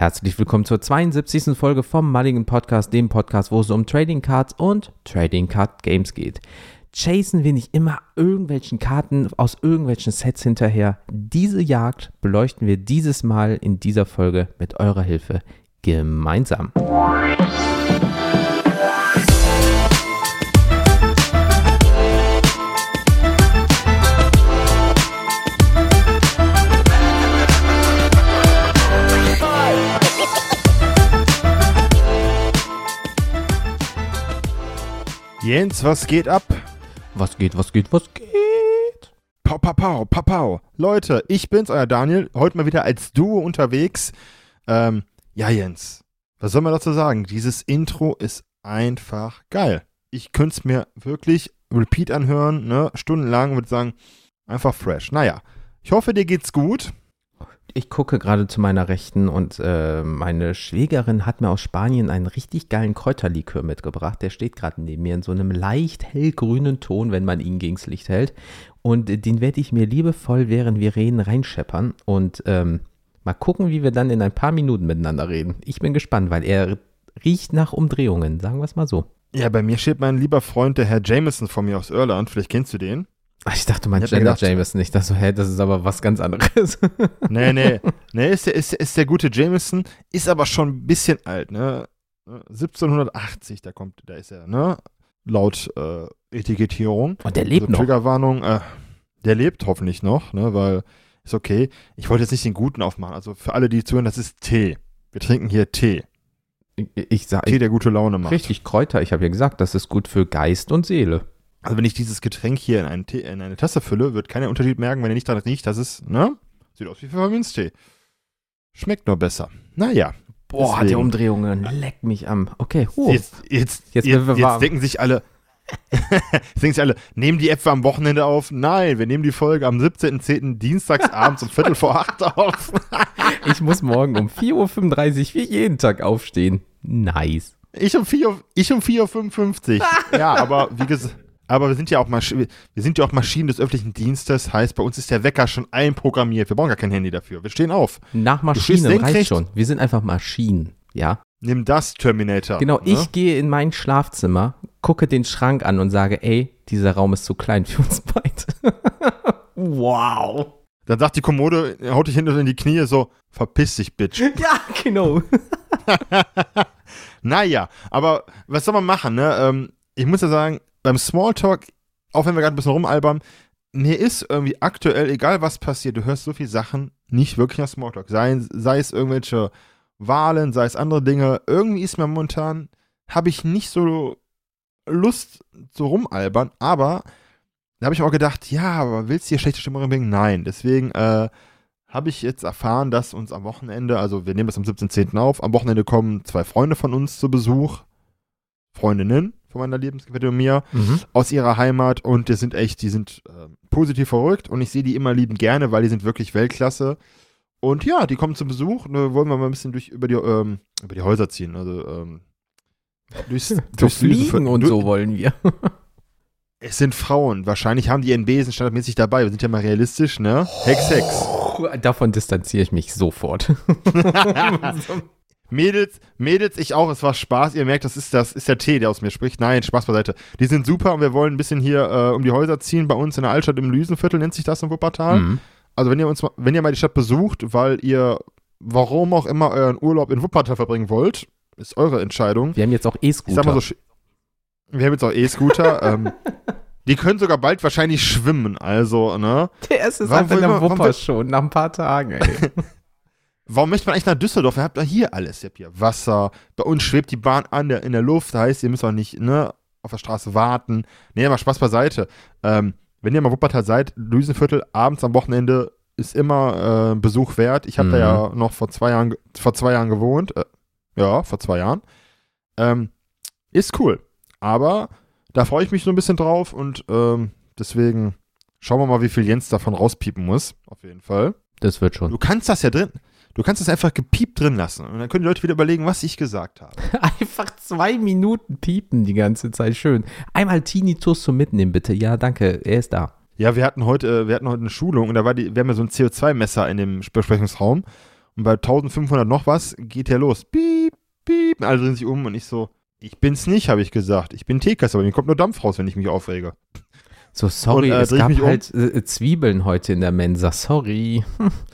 Herzlich willkommen zur 72. Folge vom Mulligan Podcast, dem Podcast, wo es um Trading Cards und Trading Card Games geht. Chasen wir nicht immer irgendwelchen Karten aus irgendwelchen Sets hinterher. Diese Jagd beleuchten wir dieses Mal in dieser Folge mit eurer Hilfe gemeinsam. Jens, was geht ab? Was geht, was geht, was geht? Pau, pau, pau, pau, pau. Leute, ich bin's, euer Daniel. Heute mal wieder als Duo unterwegs. Ähm, ja, Jens, was soll man dazu sagen? Dieses Intro ist einfach geil. Ich könnte es mir wirklich repeat anhören, ne? Stundenlang, würde sagen, einfach fresh. Naja, ich hoffe, dir geht's gut. Ich gucke gerade zu meiner Rechten und äh, meine Schwägerin hat mir aus Spanien einen richtig geilen Kräuterlikör mitgebracht. Der steht gerade neben mir in so einem leicht hellgrünen Ton, wenn man ihn gegens Licht hält. Und äh, den werde ich mir liebevoll, während wir reden, reinscheppern und ähm, mal gucken, wie wir dann in ein paar Minuten miteinander reden. Ich bin gespannt, weil er riecht nach Umdrehungen, sagen wir es mal so. Ja, bei mir steht mein lieber Freund, der Herr Jameson von mir aus Irland. Vielleicht kennst du den. Ich dachte, mein Ich gedacht- Jameson. Ich dachte so, hä, das ist aber was ganz anderes. Nee, nee. nee, ist der, ist, ist der gute Jameson, ist aber schon ein bisschen alt, ne? 1780, da kommt, da ist er, ne? Laut äh, Etikettierung. Und der lebt also, noch. Triggerwarnung, äh, der lebt hoffentlich noch, ne? Weil, ist okay. Ich wollte jetzt nicht den guten aufmachen. Also für alle, die zuhören, das ist Tee. Wir trinken hier Tee. Ich, ich sag, Tee, der gute Laune macht. richtig Kräuter. Ich habe ja gesagt, das ist gut für Geist und Seele. Also wenn ich dieses Getränk hier in, einen in eine Tasse fülle, wird keiner Unterschied merken, wenn er nicht daran riecht, dass es, ne? Sieht aus wie Pfefferminztee. Schmeckt nur besser. Naja. Boah, Deswegen. die Umdrehungen. Leck mich am. Okay, huh. Jetzt, jetzt, Jetzt jetzt, jetzt, denken sich alle, jetzt denken sich alle, nehmen die Äpfel am Wochenende auf? Nein, wir nehmen die Folge am 17.10. dienstags abends um Viertel vor acht auf. Ich muss morgen um 4.35 Uhr wie jeden Tag aufstehen. Nice. Ich um 4 Uhr, ich um 4.55 Uhr. Ja, aber wie gesagt, aber wir sind ja auch Masch wir sind ja auch Maschinen des öffentlichen Dienstes, heißt bei uns ist der Wecker schon einprogrammiert. Wir brauchen gar kein Handy dafür. Wir stehen auf. Nach Maschinen reicht schon. Wir sind einfach Maschinen. Ja. Nimm das, Terminator. Genau, ne? ich gehe in mein Schlafzimmer, gucke den Schrank an und sage, ey, dieser Raum ist zu klein für uns beide. wow. Dann sagt die Kommode, haut dich hinten in die Knie so, verpiss dich, Bitch. Ja, genau. Naja, aber was soll man machen, ne? Ähm, ich muss ja sagen, beim Smalltalk, auch wenn wir gerade ein bisschen rumalbern, mir ist irgendwie aktuell, egal was passiert, du hörst so viele Sachen nicht wirklich nach Smalltalk. Sei, sei es irgendwelche Wahlen, sei es andere Dinge. Irgendwie ist mir momentan, habe ich nicht so Lust zu rumalbern, aber da habe ich auch gedacht, ja, aber willst du hier schlechte Stimmung bringen? Nein. Deswegen äh, habe ich jetzt erfahren, dass uns am Wochenende, also wir nehmen das am 17.10. auf, am Wochenende kommen zwei Freunde von uns zu Besuch, Freundinnen von meiner Lebensgefährtin und mir, Mhm. aus ihrer Heimat und die sind echt, die sind äh, positiv verrückt und ich sehe die immer liebend gerne, weil die sind wirklich Weltklasse. Und ja, die kommen zu Besuch, ne, wollen wir mal ein bisschen durch über die, ähm, über die Häuser ziehen, also ähm, durchs, durchs fliegen und so wollen wir. Es sind Frauen, wahrscheinlich haben die ihren Besen standardmäßig dabei, wir sind ja mal realistisch, ne? Hex, Hex. Davon distanziere ich mich sofort. Mädels, Mädels, ich auch, es war Spaß. Ihr merkt, das ist das ist der Tee, der aus mir spricht. Nein, Spaß beiseite. Die sind super und wir wollen ein bisschen hier äh, um die Häuser ziehen. Bei uns in der Altstadt im Lüsenviertel nennt sich das in Wuppertal. Mhm. Also wenn ihr uns mal, wenn ihr mal die Stadt besucht, weil ihr warum auch immer euren Urlaub in Wuppertal verbringen wollt, ist eure Entscheidung. Wir haben jetzt auch Ich sag mal E-Scooter. so, wir haben jetzt auch E-Scooter. ähm, die können sogar bald wahrscheinlich schwimmen. Also, ne? Der erste ist einfach in der Wupper schon, nach ein paar Tagen, ey. Warum möchte man eigentlich nach Düsseldorf? Ihr habt da hier alles. Ihr habt hier Wasser. Bei uns schwebt die Bahn an der, in der Luft. Heißt, ihr müsst auch nicht ne, auf der Straße warten. Nee, mal Spaß beiseite. Ähm, wenn ihr mal Wuppertal seid, Lüsenviertel, abends am Wochenende ist immer äh, Besuch wert. Ich habe Mhm. da ja noch vor zwei Jahren, vor zwei Jahren gewohnt. Äh, ja, vor zwei Jahren. Ähm, ist cool. Aber da freue ich mich so ein bisschen drauf und ähm, deswegen schauen wir mal, wie viel Jens davon rauspiepen muss. Auf jeden Fall. Das wird schon. Du kannst das ja drin. Du kannst das einfach gepiept drin lassen. Und dann können die Leute wieder überlegen, was ich gesagt habe. Einfach zwei Minuten piepen die ganze Zeit. Schön. Einmal Tinnitus zum Mitnehmen, bitte. Ja, danke. Er ist da. Ja, wir hatten heute, äh, wir hatten heute eine Schulung und da war die, wir haben ja so ein CO2-Messer in dem Besprechungsraum. Und bei 1500 noch was geht der los. Piep, piep. Alle drehen sich um und ich so, ich bin's nicht, habe ich gesagt. Ich bin Teekasser, aber mir kommt nur Dampf raus, wenn ich mich aufrege. So, sorry, Und, äh, es gab mich um? halt äh, Zwiebeln heute in der Mensa. Sorry.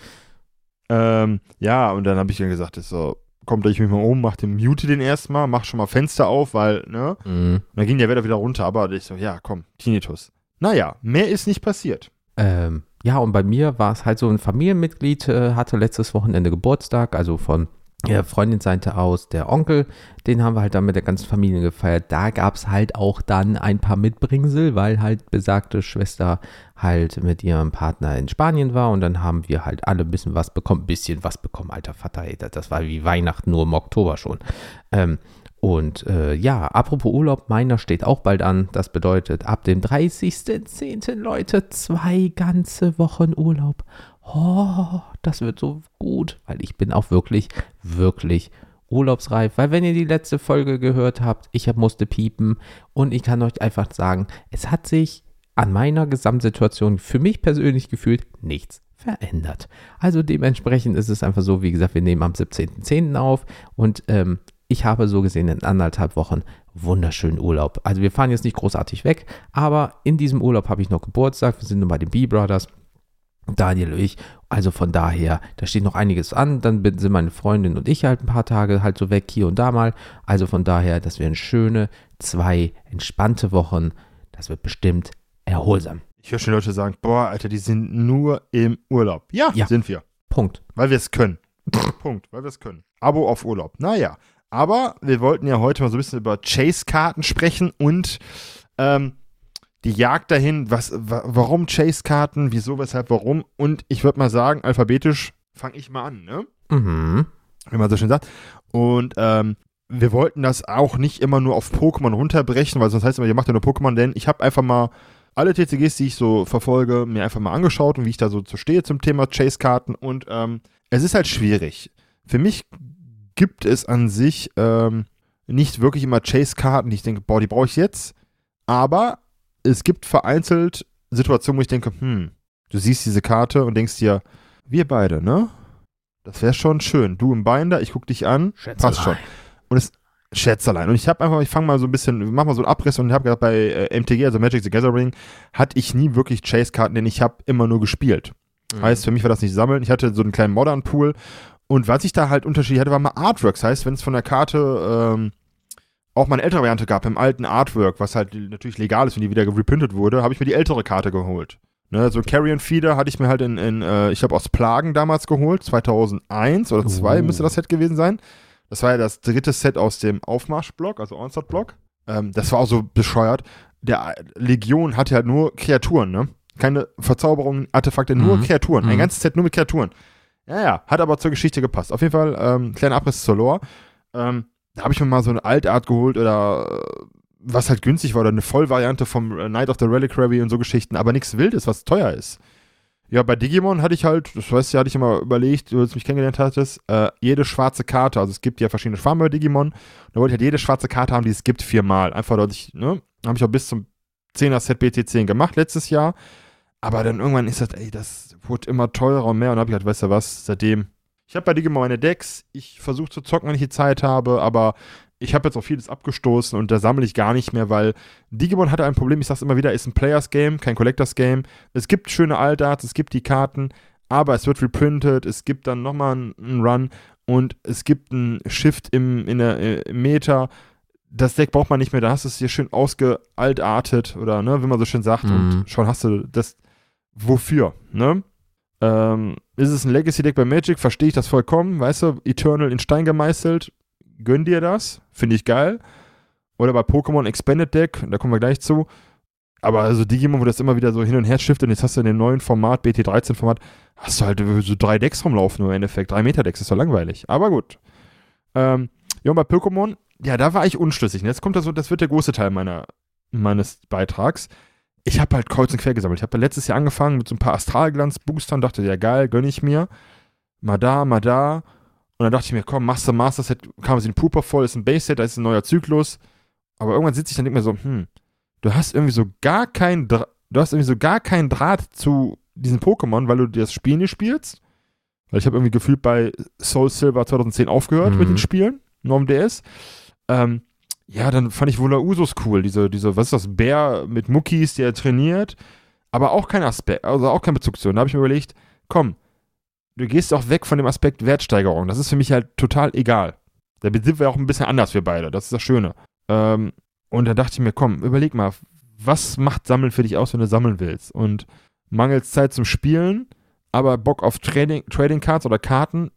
Ähm, ja, und dann habe ich dann gesagt, ich so, komm, dreh ich mich mal um, mach den, mute den erstmal, mach schon mal Fenster auf, weil, ne? Mhm. Und dann ging der Wetter wieder runter, aber ich so, ja, komm, Tinnitus. Naja, mehr ist nicht passiert. Ähm, ja, und bei mir war es halt so ein Familienmitglied, äh, hatte letztes Wochenende Geburtstag, also von der Freundinseite aus der Onkel, den haben wir halt dann mit der ganzen Familie gefeiert. Da gab es halt auch dann ein paar Mitbringsel, weil halt besagte Schwester halt mit ihrem Partner in Spanien war und dann haben wir halt alle ein bisschen was bekommen, ein bisschen was bekommen, alter Vater, ey, das- war wie Weihnachten nur im Oktober schon. Ähm, und äh, ja, apropos Urlaub, meiner steht auch bald an. Das bedeutet, ab dem 30.10. Leute, zwei ganze Wochen Urlaub. Oh, das wird so gut, weil ich bin auch wirklich, wirklich urlaubsreif. Weil wenn ihr die letzte Folge gehört habt, ich musste piepen und ich kann euch einfach sagen, es hat sich an meiner Gesamtsituation für mich persönlich gefühlt nichts verändert. Also dementsprechend ist es einfach so, wie gesagt, wir nehmen am 17.10. auf und ähm, ich habe so gesehen in anderthalb Wochen wunderschönen Urlaub. Also wir fahren jetzt nicht großartig weg, aber in diesem Urlaub habe ich noch Geburtstag. Wir sind nur bei den B-Brothers. Daniel und ich. Also von daher, da steht noch einiges an. Dann sind meine Freundin und ich halt ein paar Tage halt so weg, hier und da mal. Also von daher, das wären schöne zwei entspannte Wochen. Das wird bestimmt erholsam. Ich höre schon Leute sagen, boah, Alter, die sind nur im Urlaub. Ja, Ja. sind wir. Punkt. Weil wir es können. Punkt, weil wir es können. Abo auf Urlaub. Naja, aber wir wollten ja heute mal so ein bisschen über Chase-Karten sprechen und ähm, die Jagd dahin, was, wa warum Chase-Karten, wieso, weshalb, warum. Und ich würde mal sagen, alphabetisch fange ich mal an, ne? Mhm. Wie man so schön sagt. Und ähm, wir wollten das auch nicht immer nur auf Pokémon runterbrechen, weil sonst heißt es immer, ihr macht ja nur Pokémon, denn ich habe einfach mal alle TCGs, die ich so verfolge, mir einfach mal angeschaut und wie ich da so zu stehe zum Thema Chase-Karten. Und ähm, es ist halt schwierig. Für mich gibt es an sich ähm, nicht wirklich immer Chase-Karten, die ich denke, boah, die brauche ich jetzt. Aber es gibt vereinzelt Situationen, wo ich denke, hm, du siehst diese Karte und denkst dir, wir beide, ne? Das wäre schon schön. Du im Binder, ich guck dich an, passt schon. Und es Schätzelein. Und ich habe einfach, ich fange mal so ein bisschen, mach mal so einen Abriss und habe gedacht, bei äh, MTG, also Magic the Gathering, hatte ich nie wirklich Chase-Karten, denn ich habe immer nur gespielt. Mhm. Heißt, für mich war das nicht sammeln. Ich hatte so einen kleinen Modern-Pool. Und was ich da halt unterschiedlich hatte, war mal Artworks. Heißt, wenn es von der Karte ähm, auch mal eine ältere Variante gab, im alten Artwork, was halt natürlich legal ist, wenn die wieder reprintet wurde, habe ich mir die ältere Karte geholt. Ne, so Carrion Feeder hatte ich mir halt in, in äh, ich habe aus Plagen damals geholt, 2001 oder 2 Oh. müsste das Set gewesen sein. Das war ja das dritte Set aus dem Aufmarsch-Block, also Onslaught-Block. Ähm, das war auch so bescheuert. Der äh, Legion hatte halt nur Kreaturen, ne? Keine Verzauberungen, Artefakte, nur Mhm. Kreaturen. Ein Mhm. ganzes Set nur mit Kreaturen. Ja, ja, hat aber zur Geschichte gepasst. Auf jeden Fall, ähm, kleiner Abriss zur Lore. Ähm, da habe ich mir mal so eine Altart geholt oder äh, was halt günstig war oder eine Vollvariante vom Night of the Reliquary und so Geschichten, aber nichts Wildes, was teuer ist. Ja, bei Digimon hatte ich halt, das weißt du, hatte ich immer überlegt, du als mich kennengelernt hattest, äh, jede schwarze Karte, also es gibt ja verschiedene Farben bei Digimon, da wollte ich halt jede schwarze Karte haben, die es gibt, viermal. Einfach, dass ich, ne, habe ich auch bis zum 10er Set BT10 gemacht letztes Jahr, aber dann irgendwann ist das, ey, das wurde immer teurer und mehr und habe ich halt, weißt du was, seitdem, ich habe bei Digimon meine Decks, ich versuche zu zocken, wenn ich die Zeit habe, aber ich habe jetzt auch vieles abgestoßen und da sammle ich gar nicht mehr, weil Digimon hatte ein Problem, ich sag's immer wieder, ist ein Players Game, kein Collectors Game. Es gibt schöne Altarts, es gibt die Karten, aber es wird reprintet, es gibt dann nochmal einen Run und es gibt einen Shift im, in der, äh, im Meta. Das Deck braucht man nicht mehr, da hast du es hier schön ausgealtartet oder, ne, wie man so schön sagt Mhm. und schon hast du das, wofür, ne? Ähm, ist es ein Legacy-Deck bei Magic, verstehe ich das vollkommen, weißt du, Eternal in Stein gemeißelt, gönn dir das, finde ich geil. Oder bei Pokémon Expanded Deck, da kommen wir gleich zu. Aber also Digimon, wo das immer wieder so hin und her shiftet und jetzt hast du in dem neuen Format, BT13-Format, hast du halt so drei Decks rumlaufen im Endeffekt. Drei Meter-Decks, ist doch langweilig. Aber gut. Ähm, ja, und bei Pokémon, ja, da war ich unschlüssig. Und jetzt kommt das, so- das wird der große Teil meiner, meines Beitrags. Ich habe halt kreuz und quer gesammelt. Ich habe letztes Jahr angefangen mit so ein paar Astralglanz-Boostern, dachte, ja geil, gönne ich mir. Mal da, mal da. Und dann dachte ich mir, komm, machst du ein Master-Set, kam es in Pooper voll, ist ein Base-Set, da ist ein neuer Zyklus. Aber irgendwann sitze ich dann mir so, hm, du hast irgendwie so gar kein, Dra du hast irgendwie so gar keinen Draht zu diesen Pokémon, weil du das Spiel nicht spielst. Weil ich habe irgendwie gefühlt bei Soul Silver 2010 aufgehört Mhm. mit den Spielen, Norm DS. Ähm, ja, dann fand ich Wola Usos cool. Diese, diese, was ist das, Bär mit Muckis, der trainiert. Aber auch kein Aspekt, also auch kein Bezug zu. Und da habe ich mir überlegt, komm, du gehst auch weg von dem Aspekt Wertsteigerung. Das ist für mich halt total egal. Da sind wir auch ein bisschen anders, wir beide. Das ist das Schöne. Ähm, und dann dachte ich mir, komm, überleg mal, was macht Sammeln für dich aus, wenn du sammeln willst? Und mangels Zeit zum Spielen, aber Bock auf Trading, Trading Cards oder Karten,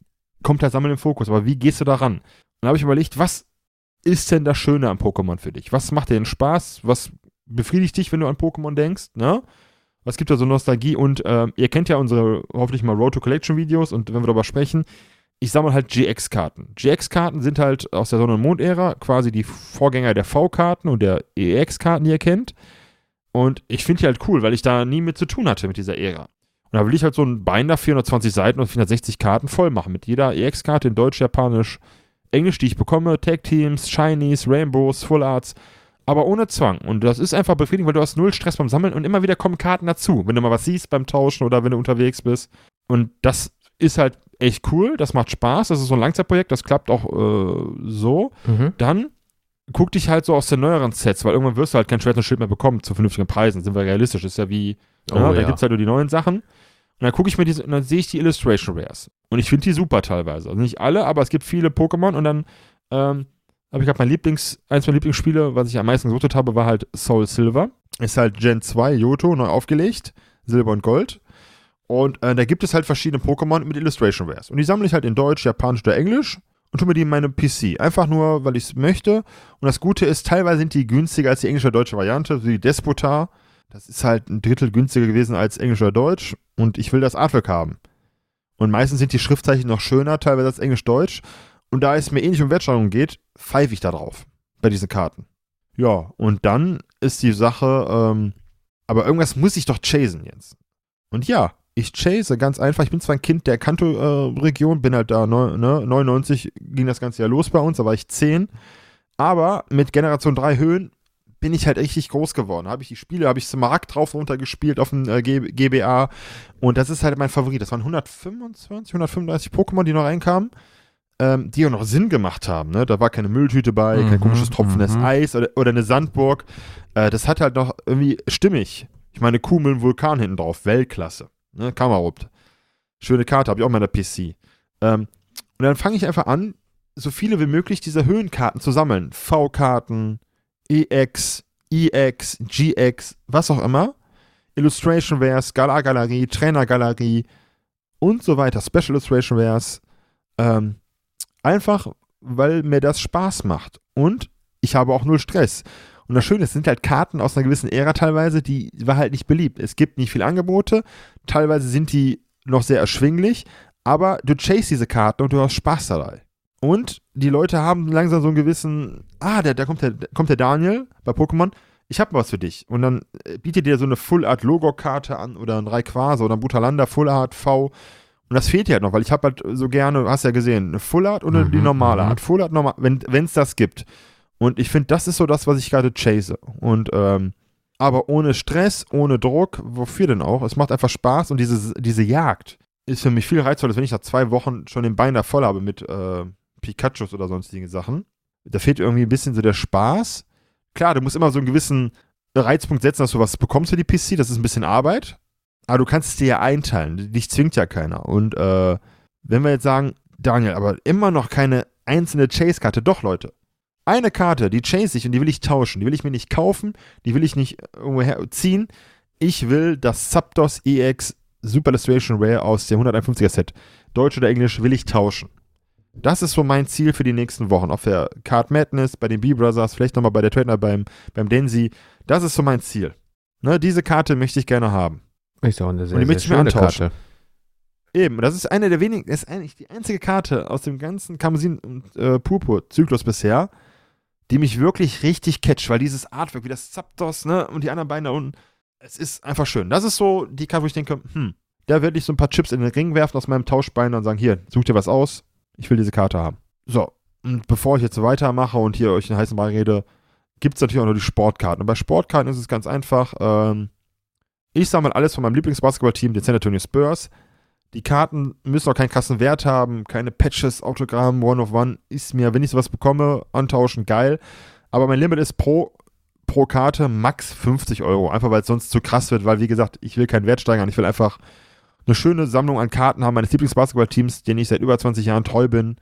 kommt das Sammeln im Fokus. Aber wie gehst du da ran? Und dann habe ich überlegt, was ist denn das Schöne am Pokémon für dich? Was macht dir denn Spaß? Was befriedigt dich, wenn du an Pokémon denkst? Ne? Was gibt da so Nostalgie? Und ähm, ihr kennt ja unsere hoffentlich mal Road to Collection Videos und wenn wir darüber sprechen, ich sammle halt GX-Karten. GX-Karten sind halt aus der Sonne- und Mond-Ära quasi die Vorgänger der V-Karten und der EX-Karten, die ihr kennt. Und ich finde die halt cool, weil ich da nie mit zu tun hatte mit dieser Ära. Und da will ich halt so ein Binder, 420 Seiten und 460 Karten voll machen. Mit jeder EX-Karte in Deutsch, Japanisch, Englisch, die ich bekomme. Tag-Teams, Shinies, Rainbows, Full Arts. Aber ohne Zwang. Und das ist einfach befriedigend, weil du hast null Stress beim Sammeln und immer wieder kommen Karten dazu. Wenn du mal was siehst beim Tauschen oder wenn du unterwegs bist. Und das ist halt echt cool. Das macht Spaß. Das ist so ein Langzeitprojekt. Das klappt auch äh, so Mhm. dann guck dich halt so aus den neueren Sets, weil irgendwann wirst du halt kein Schwert und Schild mehr bekommen zu vernünftigen Preisen. Sind wir realistisch, ist ja wie, Oh, ja, da ja. gibt's halt nur die neuen Sachen. Und dann gucke ich mir diese, und dann sehe ich die Illustration Rares. Und ich finde die super teilweise. Also nicht alle, aber es gibt viele Pokémon und dann ähm, habe ich gerade mein Lieblings, eins meiner Lieblingsspiele, was ich am meisten gesuchtet habe, war halt Soul Silver. Ist halt Gen 2 Yoto neu aufgelegt, Silber und Gold. Und äh, da gibt es halt verschiedene Pokémon mit Illustration Rares. Und die sammle ich halt in Deutsch, Japanisch oder Englisch und tue mir die in meine PC. Einfach nur, weil ich es möchte. Und das Gute ist, teilweise sind die günstiger als die englische oder deutsche Variante, wie Despotar. Das ist halt ein Drittel günstiger gewesen als Englisch oder Deutsch. Und ich will das Artwork haben. Und meistens sind die Schriftzeichen noch schöner, teilweise als Englisch-Deutsch. Und da es mir ähnlich um Wertsteigerung geht, pfeife ich da drauf. Bei diesen Karten. Ja, und dann ist die Sache, ähm, aber irgendwas muss ich doch chasen jetzt. Und ja, ich chase ganz einfach. Ich bin zwar ein Kind der Kanto-Region, bin halt da, ne, 99 ging das Ganze ja los bei uns, da war ich 10. Aber mit Generation 3 Höhen bin ich halt richtig groß geworden. Habe ich die Spiele, habe ich Smaragd drauf runtergespielt auf dem äh, GBA. Und das ist halt mein Favorit. Das waren 125, 135 Pokémon, die noch reinkamen, ähm, die auch noch Sinn gemacht haben. Ne? Da war keine Mülltüte bei, kein Mhm, komisches tropfendes mhm. Eis oder, oder eine Sandburg. Äh, das hat halt noch irgendwie stimmig. Ich meine, Kuhmüll, Vulkan hinten drauf, Weltklasse. Ne? Kamerupt. Schöne Karte, habe ich auch mal in der PC. Ähm, und dann fange ich einfach an, so viele wie möglich dieser Höhenkarten zu sammeln. V-Karten, EX, EX, GX, was auch immer. Illustration Wares, Gala-Galerie, Trainer-Galerie und so weiter. Special Illustration Wares. Ähm, einfach, weil mir das Spaß macht. Und ich habe auch null Stress. Und das Schöne ist, es sind halt Karten aus einer gewissen Ära teilweise, die war halt nicht beliebt. Es gibt nicht viele Angebote. Teilweise sind die noch sehr erschwinglich. Aber du chase diese Karten und du hast Spaß dabei. Und die Leute haben langsam so einen gewissen, ah, da, da kommt, der, da kommt der Daniel bei Pokémon, ich habe was für dich. Und dann äh, bietet dir so eine Full Art Logo-Karte an oder ein Rayquaza oder ein Butalanda Full Art V. Und das fehlt dir halt noch, weil ich habe halt so gerne, hast ja gesehen, eine Full Art oder die Mhm, normale mhm. Art. Full Art, normal, wenn es das gibt. Und ich finde, das ist so das, was ich gerade chase. Und, ähm, aber ohne Stress, ohne Druck, wofür denn auch? Es macht einfach Spaß und diese, diese Jagd ist für mich viel reizvoller, als wenn ich nach zwei Wochen schon den Bein da voll habe mit äh, Pikachus oder sonstigen Sachen. Da fehlt irgendwie ein bisschen so der Spaß. Klar, du musst immer so einen gewissen Reizpunkt setzen, dass du was bekommst für die PC. Das ist ein bisschen Arbeit. Aber du kannst es dir ja einteilen. Dich zwingt ja keiner. Und äh, wenn wir jetzt sagen, Daniel, aber immer noch keine einzelne Chase-Karte. Doch, Leute. Eine Karte, die chase ich und die will ich tauschen. Die will ich mir nicht kaufen. Die will ich nicht irgendwo herziehen. Ich will das Zapdos EX Super Illustration Rare aus dem 151er Set. Deutsch oder Englisch will ich tauschen. Das ist so mein Ziel für die nächsten Wochen. Auf der Card Madness, bei den B-Brothers, vielleicht nochmal bei der Trainer beim, beim Densi. Das ist so mein Ziel. Ne, diese Karte möchte ich gerne haben. Ist auch eine sehr, Und die möchte ich mir antauschen. Karte. Eben, das ist eine der wenigen, das ist eigentlich die einzige Karte aus dem ganzen Karmesin und äh, Purpur-Zyklus bisher, die mich wirklich richtig catcht, weil dieses Artwork, wie das Zapdos, ne, und die anderen beiden da unten, es ist einfach schön. Das ist so die Karte, wo ich denke, hm, da werde ich so ein paar Chips in den Ring werfen aus meinem Tauschbein und sagen, hier, such dir was aus, ich will diese Karte haben. So, und bevor ich jetzt weitermache und hier euch einen heißen Ball rede, gibt es natürlich auch noch die Sportkarten. Und bei Sportkarten ist es ganz einfach, ähm, ich sammle alles von meinem Lieblingsbasketballteam, den San Antonio Spurs. Die Karten müssen auch keinen krassen Wert haben, keine Patches, Autogramm, One of One. Ist mir, wenn ich sowas bekomme, antauschen, geil. Aber mein Limit ist pro, pro Karte max 50 Euro. Einfach weil es sonst zu krass wird, weil wie gesagt, ich will keinen Wert steigern. Ich will einfach eine schöne Sammlung an Karten haben meines Lieblingsbasketballteams, denen ich seit über 20 Jahren treu bin.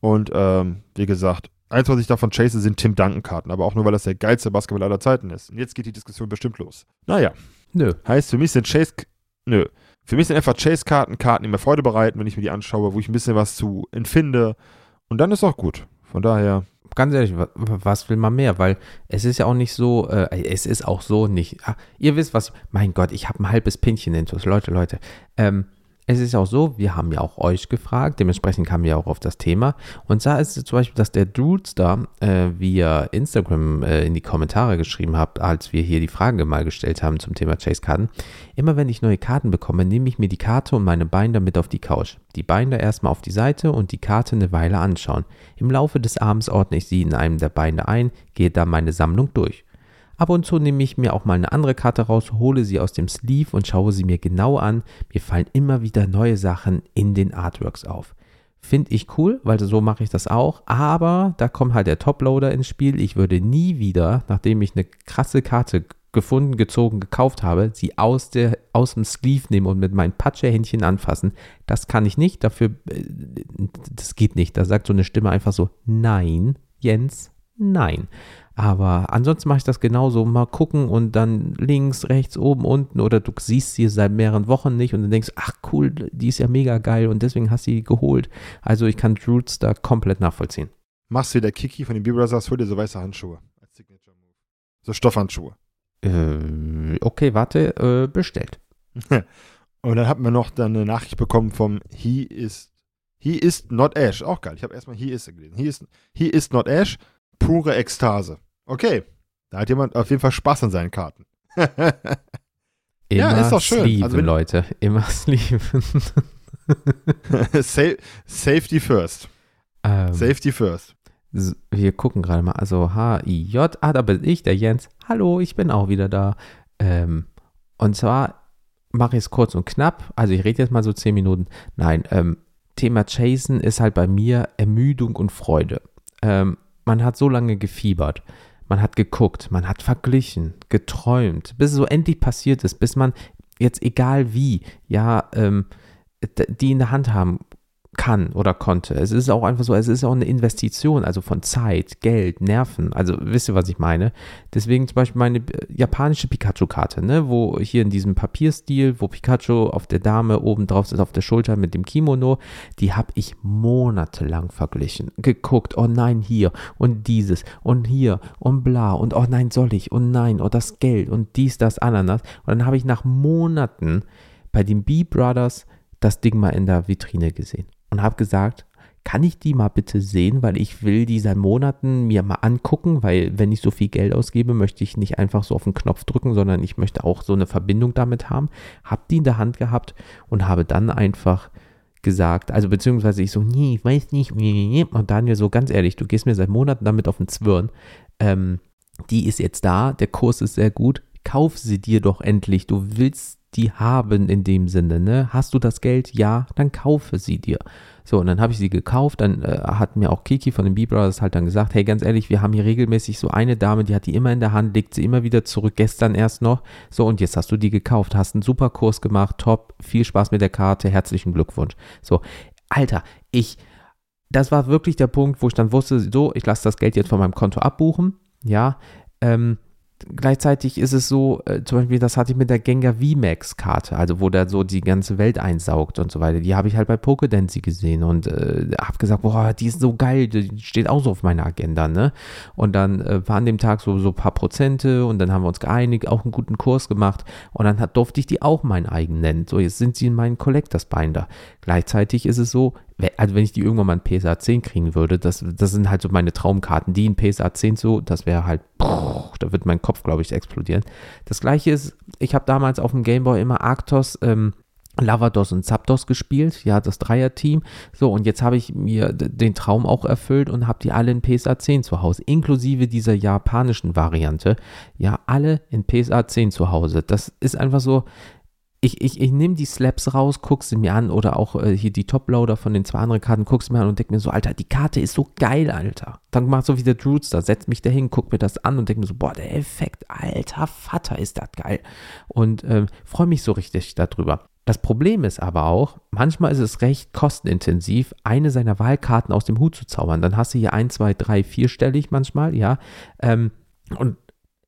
Und ähm, wie gesagt, eins, was ich davon chase, sind Tim Duncan-Karten. Aber auch nur, weil das der geilste Basketball aller Zeiten ist. Und jetzt geht die Diskussion bestimmt los. Naja. Nö. Heißt, für mich sind Chase. Nö. Für mich sind einfach Chase-Karten Karten, die mir Freude bereiten, wenn ich mir die anschaue, wo ich ein bisschen was zu empfinde. Und dann ist auch gut. Von daher. Ganz ehrlich, was will man mehr? Weil es ist ja auch nicht so, äh, es ist auch so nicht. Ach, ihr wisst was, mein Gott, ich habe ein halbes Pinchen intus. Leute, Leute. Ähm, es ist auch so, wir haben ja auch euch gefragt, dementsprechend kamen wir auch auf das Thema. Und da ist es zum Beispiel, dass der Drudestar äh, via Instagram äh, in die Kommentare geschrieben hat, als wir hier die Frage mal gestellt haben zum Thema Chase-Karten. Immer wenn ich neue Karten bekomme, nehme ich mir die Karte und meine Binder mit auf die Couch. Die Binder erstmal auf die Seite und die Karte eine Weile anschauen. Im Laufe des Abends ordne ich sie in einem der Binder ein, gehe dann meine Sammlung durch. Ab und zu nehme ich mir auch mal eine andere Karte raus, hole sie aus dem Sleeve und schaue sie mir genau an. Mir fallen immer wieder neue Sachen in den Artworks auf. Finde ich cool, weil so mache ich das auch. Aber da kommt halt der Toploader ins Spiel. Ich würde nie wieder, nachdem ich eine krasse Karte gefunden, gezogen, gekauft habe, sie aus, der, aus dem Sleeve nehmen und mit meinen Patschehändchen anfassen. Das kann ich nicht. Dafür, äh, das geht nicht. Da sagt so eine Stimme einfach so, nein, Jens, nein. Aber ansonsten mache ich das genauso. Mal gucken und dann links, rechts, oben, unten oder du siehst sie seit mehreren Wochen nicht und dann denkst, ach cool, die ist ja mega geil und deswegen hast du sie geholt. Also ich kann Roots da komplett nachvollziehen. Machst du wie der Kiki von den B-Brothers, hol dir so weiße Handschuhe als Signature Move. So Stoffhandschuhe. Äh, okay, warte, äh, bestellt. und dann hatten wir noch dann eine Nachricht bekommen vom He is He is not Ash. Auch geil. Ich habe erstmal He is gelesen. He is, he is not Ash. Pure Ekstase. Okay, da hat jemand auf jeden Fall Spaß an seinen Karten. Immer ja, ist doch schön. Sleeven, also Leute, immer sleeven. Safety first. Ähm, Safety first. Wir gucken gerade mal. Also H-I-J. Ah, da bin ich, der Jens. Hallo, ich bin auch wieder da. Ähm, und zwar mache ich es kurz und knapp. Also ich rede jetzt mal so zehn Minuten. Nein, ähm, Thema Chasen ist halt bei mir Ermüdung und Freude. Ähm, man hat so lange gefiebert. Man hat geguckt, man hat verglichen, geträumt, bis es so endlich passiert ist, bis man jetzt egal wie, ja, ähm, die in der Hand haben kann oder konnte. Es ist auch einfach so, es ist auch eine Investition, also von Zeit, Geld, Nerven. Also wisst ihr, was ich meine? Deswegen zum Beispiel meine äh, japanische Pikachu-Karte, ne, wo hier in diesem Papierstil, wo Pikachu auf der Dame oben drauf ist, auf der Schulter mit dem Kimono, die habe ich monatelang verglichen. Geguckt, oh nein, hier und dieses und hier und bla und oh nein, soll ich und nein, oh das Geld und dies, das, Ananas. Und dann habe ich nach Monaten bei den B-Brothers das Ding mal in der Vitrine gesehen und habe gesagt, kann ich die mal bitte sehen, weil ich will die seit Monaten mir mal angucken, weil wenn ich so viel Geld ausgebe, möchte ich nicht einfach so auf den Knopf drücken, sondern ich möchte auch so eine Verbindung damit haben. Hab die in der Hand gehabt und habe dann einfach gesagt, also beziehungsweise ich so, nee, ich weiß nicht, und Daniel so, ganz ehrlich, du gehst mir seit Monaten damit auf den Zwirn, ähm, die ist jetzt da, der Kurs ist sehr gut, kauf sie dir doch endlich, du willst die haben in dem Sinne, ne? Hast du das Geld? Ja, dann kaufe sie dir. So, und dann habe ich sie gekauft, dann äh, hat mir auch Kiki von den B-Brothers halt dann gesagt, hey, ganz ehrlich, wir haben hier regelmäßig so eine Dame, die hat die immer in der Hand, legt sie immer wieder zurück, gestern erst noch. So, und jetzt hast du die gekauft, hast einen super Kurs gemacht, top, viel Spaß mit der Karte, herzlichen Glückwunsch. So, Alter, ich, das war wirklich der Punkt, wo ich dann wusste, so, ich lasse das Geld jetzt von meinem Konto abbuchen, ja, ähm, gleichzeitig ist es so, äh, zum Beispiel, das hatte ich mit der Gengar VMAX-Karte, also wo der so die ganze Welt einsaugt und so weiter. Die habe ich halt bei Pokedancy gesehen und äh, habe gesagt, boah, die ist so geil, die steht auch so auf meiner Agenda, ne? Und dann äh, war an dem Tag so, so ein paar Prozente und dann haben wir uns geeinigt, auch einen guten Kurs gemacht und dann hat, durfte ich die auch mein eigen nennen. So, jetzt sind sie in meinen Collectors Binder. Gleichzeitig ist es so, also wenn ich die irgendwann mal in PSA 10 kriegen würde, das, das sind halt so meine Traumkarten. Die in PSA 10 so, das wäre halt, da wird mein Kopf, glaube ich, explodieren. Das gleiche ist, ich habe damals auf dem Gameboy immer Arctos, ähm, Lavados und Zapdos gespielt, ja, das Dreier-Team. So, und jetzt habe ich mir den Traum auch erfüllt und habe die alle in PSA 10 zu Hause, inklusive dieser japanischen Variante. Ja, alle in PSA 10 zu Hause. Das ist einfach so, ich, ich, ich nehme die Slaps raus, guck sie mir an oder auch äh, hier die Toploader von den zwei anderen Karten, guck sie mir an und denke mir so, Alter, die Karte ist so geil, Alter. Dann mach so wie der Drudster, setz mich dahin, guck mir das an und denke mir so, boah, der Effekt, alter Vater, ist das geil. Und ähm, freue mich so richtig darüber. Das Problem ist aber auch, manchmal ist es recht kostenintensiv, eine seiner Wahlkarten aus dem Hut zu zaubern. Dann hast du hier ein, zwei, drei, vierstellig manchmal, ja. Ähm, und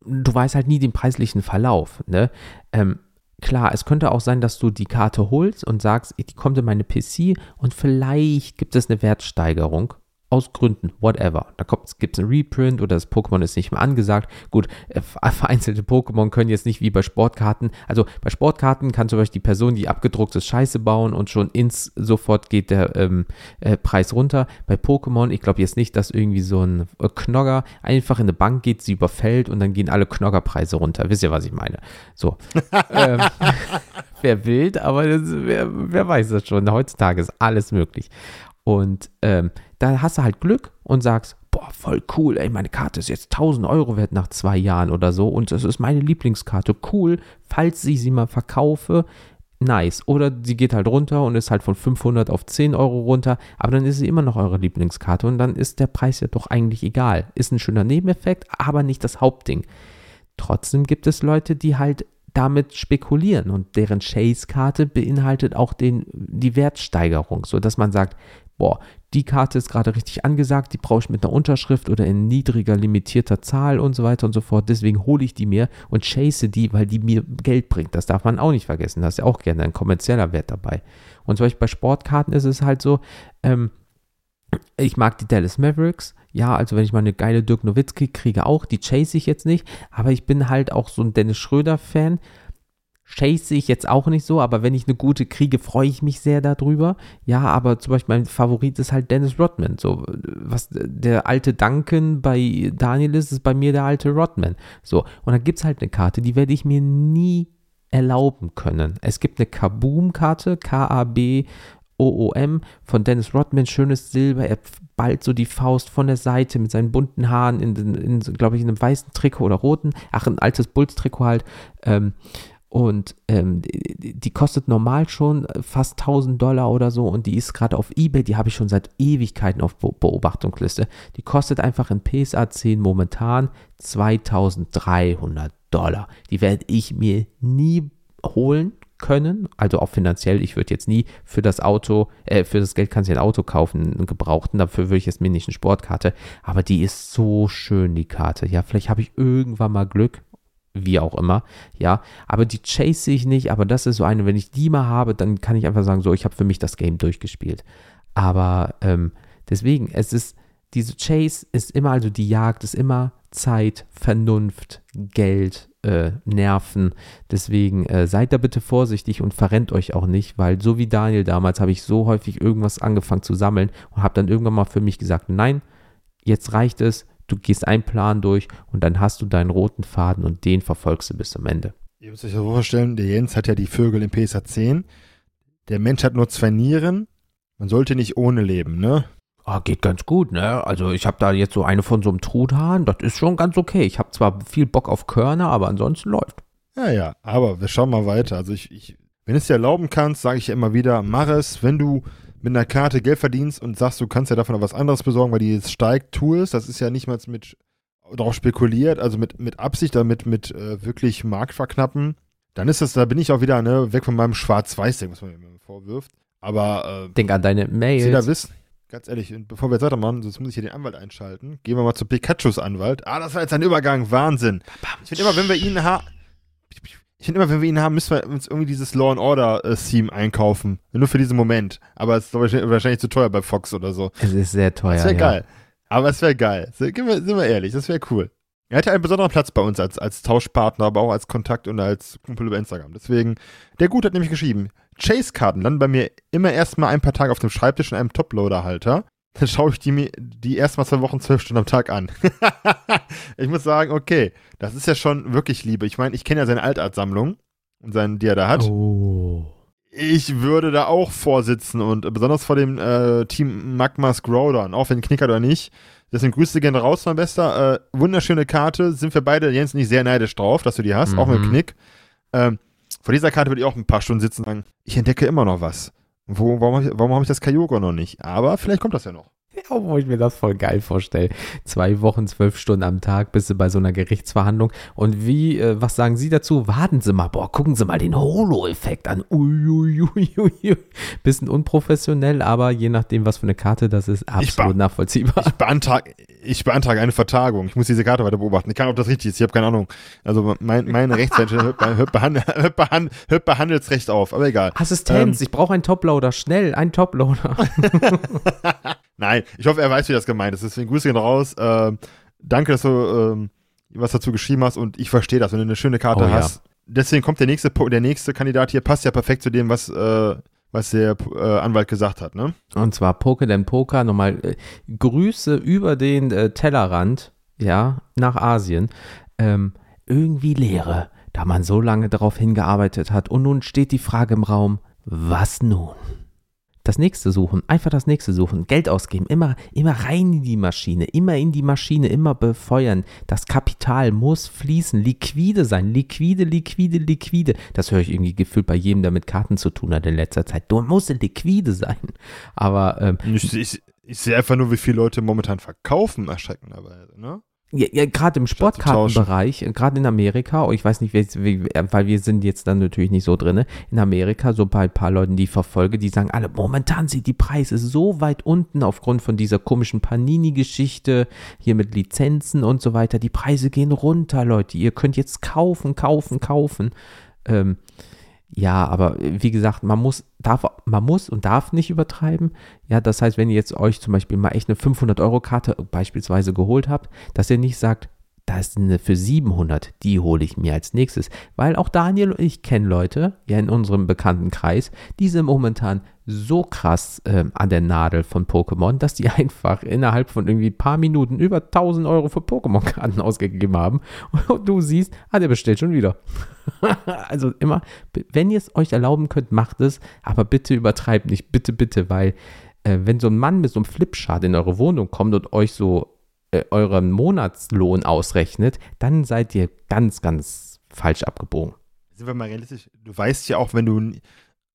du weißt halt nie den preislichen Verlauf. Ne? Ähm, Klar, es könnte auch sein, dass du die Karte holst und sagst, die kommt in meine PC und vielleicht gibt es eine Wertsteigerung aus Gründen, whatever. Da gibt es ein Reprint oder das Pokémon ist nicht mehr angesagt. Gut, äh, vereinzelte Pokémon können jetzt nicht wie bei Sportkarten. Also bei Sportkarten kann zum Beispiel die Person, die abgedruckt ist, Scheiße bauen und schon ins sofort geht der ähm, äh, Preis runter. Bei Pokémon, ich glaube jetzt nicht, dass irgendwie so ein äh, Knogger einfach in eine Bank geht, sie überfällt und dann gehen alle Knoggerpreise runter. Wisst ihr, was ich meine? So. ähm, Wäre wild, aber das, wer, wer weiß das schon. Heutzutage ist alles möglich. Und ähm, da hast du halt Glück und sagst, boah, voll cool, ey, meine Karte ist jetzt 1000 Euro wert nach zwei Jahren oder so und es ist meine Lieblingskarte, cool, falls ich sie mal verkaufe, nice. Oder sie geht halt runter und ist halt von 500 auf 10 Euro runter, aber dann ist sie immer noch eure Lieblingskarte und dann ist der Preis ja doch eigentlich egal. Ist ein schöner Nebeneffekt, aber nicht das Hauptding. Trotzdem gibt es Leute, die halt damit spekulieren und deren Chase-Karte beinhaltet auch den, die Wertsteigerung, sodass man sagt, boah, die Karte ist gerade richtig angesagt, die brauche ich mit einer Unterschrift oder in niedriger limitierter Zahl und so weiter und so fort. Deswegen hole ich die mir und chase die, weil die mir Geld bringt. Das darf man auch nicht vergessen. Da ist ja auch gerne ein kommerzieller Wert dabei. Und zum Beispiel bei Sportkarten ist es halt so, ähm, ich mag die Dallas Mavericks. Ja, also wenn ich mal eine geile Dirk Nowitzki kriege, auch, die chase ich jetzt nicht. Aber ich bin halt auch so ein Dennis Schröder-Fan chase ich jetzt auch nicht so, aber wenn ich eine gute kriege, freue ich mich sehr darüber. Ja, aber zum Beispiel mein Favorit ist halt Dennis Rodman. So, was der alte Duncan bei Daniel ist, ist bei mir der alte Rodman. So, und da gibt es halt eine Karte, die werde ich mir nie erlauben können. Es gibt eine Kaboom-Karte, K-A-B OOM von Dennis Rodman, schönes Silber. Er ballt so die Faust von der Seite mit seinen bunten Haaren in, in, in glaube ich, in einem weißen Trikot oder roten. Ach, ein altes Bulls-Trikot halt. Ähm, und ähm, die, kostet normal schon fast 1000 Dollar oder so und die ist gerade auf eBay, die habe ich schon seit Ewigkeiten auf Be Beobachtungsliste. Die kostet einfach in PSA 10 momentan 2300 Dollar. Die werde ich mir nie holen können, also auch finanziell. Ich würde jetzt nie für das Auto, äh, für das Geld kannst du ein Auto kaufen, einen gebrauchten, dafür würde ich jetzt mir nicht eine Sportkarte. Aber die ist so schön, die Karte. Ja, vielleicht habe ich irgendwann mal Glück wie auch immer, ja, aber die chase ich nicht, aber das ist so eine, wenn ich die mal habe, dann kann ich einfach sagen, so, ich habe für mich das Game durchgespielt. Aber ähm, deswegen, es ist, diese Chase ist immer, also die Jagd ist immer Zeit, Vernunft, Geld, äh, Nerven. Deswegen äh, seid da bitte vorsichtig und verrennt euch auch nicht, weil so wie Daniel damals habe ich so häufig irgendwas angefangen zu sammeln und habe dann irgendwann mal für mich gesagt, nein, jetzt reicht es, du gehst einen Plan durch und dann hast du deinen roten Faden und den verfolgst du bis zum Ende. Ihr müsst euch so vorstellen, der Jens hat ja die Vögel im PSA 10. Der Mensch hat nur zwei Nieren. Man sollte nicht ohne leben, ne? Ah, geht ganz gut, ne? Also ich habe da jetzt so eine von so einem Truthahn, das ist schon ganz okay. Ich habe zwar viel Bock auf Körner, aber ansonsten läuft. Ja, ja, aber wir schauen mal weiter. Also ich, ich wenn es dir erlauben kannst, sage ich immer wieder, mach es, wenn du mit einer Karte Geld verdienst und sagst, du kannst ja davon noch was anderes besorgen, weil die jetzt steigt, tu es. Das ist ja nicht mal mit darauf spekuliert, also mit, mit Absicht, damit mit äh, wirklich Markt verknappen. Dann ist das, da bin ich auch wieder ne, weg von meinem Schwarz-Weiß-Ding, was man mir vorwirft. Aber äh, denk an deine Mails. Jeder wissen, ganz ehrlich, bevor wir jetzt weitermachen, sonst muss ich hier den Anwalt einschalten. Gehen wir mal zu Pikachus Anwalt. Ah, das war jetzt ein Übergang, Wahnsinn. Ich finde immer, wenn wir ihn haben ich finde immer, wenn wir ihn haben, müssen wir uns irgendwie dieses Law and Order äh, Theme einkaufen. Nur für diesen Moment. Aber es ist wahrscheinlich zu teuer bei Fox oder so. Es ist sehr teuer. Das wäre ja. geil. Aber es wäre geil. Sind wir, sind wir ehrlich, das wäre cool. Er hatte einen besonderen Platz bei uns als, als Tauschpartner, aber auch als Kontakt und als Kumpel über Instagram. Deswegen, der Gut hat nämlich geschrieben, Chase-Karten landen bei mir immer erstmal ein paar Tage auf dem Schreibtisch in einem Toploader-Halter dann schaue ich die die erstmal zwei Wochen zwölf Stunden am Tag an. ich muss sagen, okay, das ist ja schon wirklich Liebe. Ich meine, ich kenne ja seine Altartsammlung und seinen, die er da hat. Oh. Ich würde da auch vorsitzen und besonders vor dem äh, Team Magma Scrowdown, auch wenn knickert oder nicht. Deswegen Grüße gerne raus, mein Bester. Äh, wunderschöne Karte, sind wir beide, Jens, nicht sehr neidisch drauf, dass du die hast, mhm. auch mit mhm. Knick. Ähm, vor dieser Karte würde ich auch ein paar Stunden sitzen und sagen, ich entdecke immer noch was. Wo, warum habe ich, hab ich das Kyogre noch nicht? Aber vielleicht kommt das ja noch. Wo ich mir das voll geil vorstelle. Zwei Wochen, zwölf Stunden am Tag bist du bei so einer Gerichtsverhandlung. Und wie, äh, was sagen Sie dazu? Warten Sie mal, boah, gucken Sie mal den Holo-Effekt an. Uiuiuiui. Bisschen unprofessionell, aber je nachdem, was für eine Karte das ist, absolut nachvollziehbar. Ich beantrage, ich beantrage eine Vertagung. Ich muss diese Karte weiter beobachten. Ich kann, ob das richtig ist. Ich habe keine Ahnung. Also mein, meine Rechtsseite hört, bei, hört, behand, hört, behand, hört bei Handelsrecht auf, aber egal. Assistenz, ähm, ich brauche einen Toploader. Schnell, einen Toploader. Nein, ich hoffe, er weiß, wie das gemeint ist. Deswegen Grüße gehen raus. Ähm, danke, dass du ähm, was dazu geschrieben hast und ich verstehe das, wenn du eine schöne Karte oh, hast. Ja. Deswegen kommt der nächste, der nächste Kandidat hier, passt ja perfekt zu dem, was, äh, was der äh, Anwalt gesagt hat, ne? Und zwar Poke den Poker, nochmal äh, Grüße über den äh, Tellerrand, ja, nach Asien. Ähm, irgendwie Leere, da man so lange darauf hingearbeitet hat. Und nun steht die Frage im Raum, was nun? Das nächste suchen, einfach das nächste suchen, Geld ausgeben, immer, immer rein in die Maschine, immer in die Maschine, immer befeuern. Das Kapital muss fließen, liquide sein, liquide, liquide, liquide. Das höre ich irgendwie gefühlt bei jedem, der mit Karten zu tun hat in letzter Zeit. Du musst liquide sein. Aber ähm, ich, ich, ich sehe einfach nur, wie viele Leute momentan verkaufen, erschreckenderweise, ne? Ja, ja gerade im Sportkartenbereich, gerade in Amerika, oh, ich weiß nicht, wie, weil wir sind jetzt dann natürlich nicht so drin, in Amerika, so bei ein paar Leuten, die ich verfolge, die sagen alle, momentan sind die Preise so weit unten aufgrund von dieser komischen Panini-Geschichte, hier mit Lizenzen und so weiter. Die Preise gehen runter, Leute. Ihr könnt jetzt kaufen, kaufen, kaufen. Ähm, ja, aber wie gesagt, man muss, darf, man muss und darf nicht übertreiben. Ja, das heißt, wenn ihr jetzt euch zum Beispiel mal echt eine 500-Euro-Karte beispielsweise geholt habt, dass ihr nicht sagt, da ist eine für 700, die hole ich mir als nächstes. Weil auch Daniel und ich kennen Leute, ja in unserem bekannten Kreis, die sind momentan so krass äh, an der Nadel von Pokémon, dass die einfach innerhalb von irgendwie ein paar Minuten über 1000 Euro für Pokémon-Karten ausgegeben haben. Und du siehst, ah, der bestellt schon wieder. also immer, wenn ihr es euch erlauben könnt, macht es, aber bitte übertreibt nicht, bitte, bitte, weil äh, wenn so ein Mann mit so einem Flipchart in eure Wohnung kommt und euch so äh, euren Monatslohn ausrechnet, dann seid ihr ganz, ganz falsch abgebogen. Sind wir mal realistisch, du weißt ja auch, wenn du,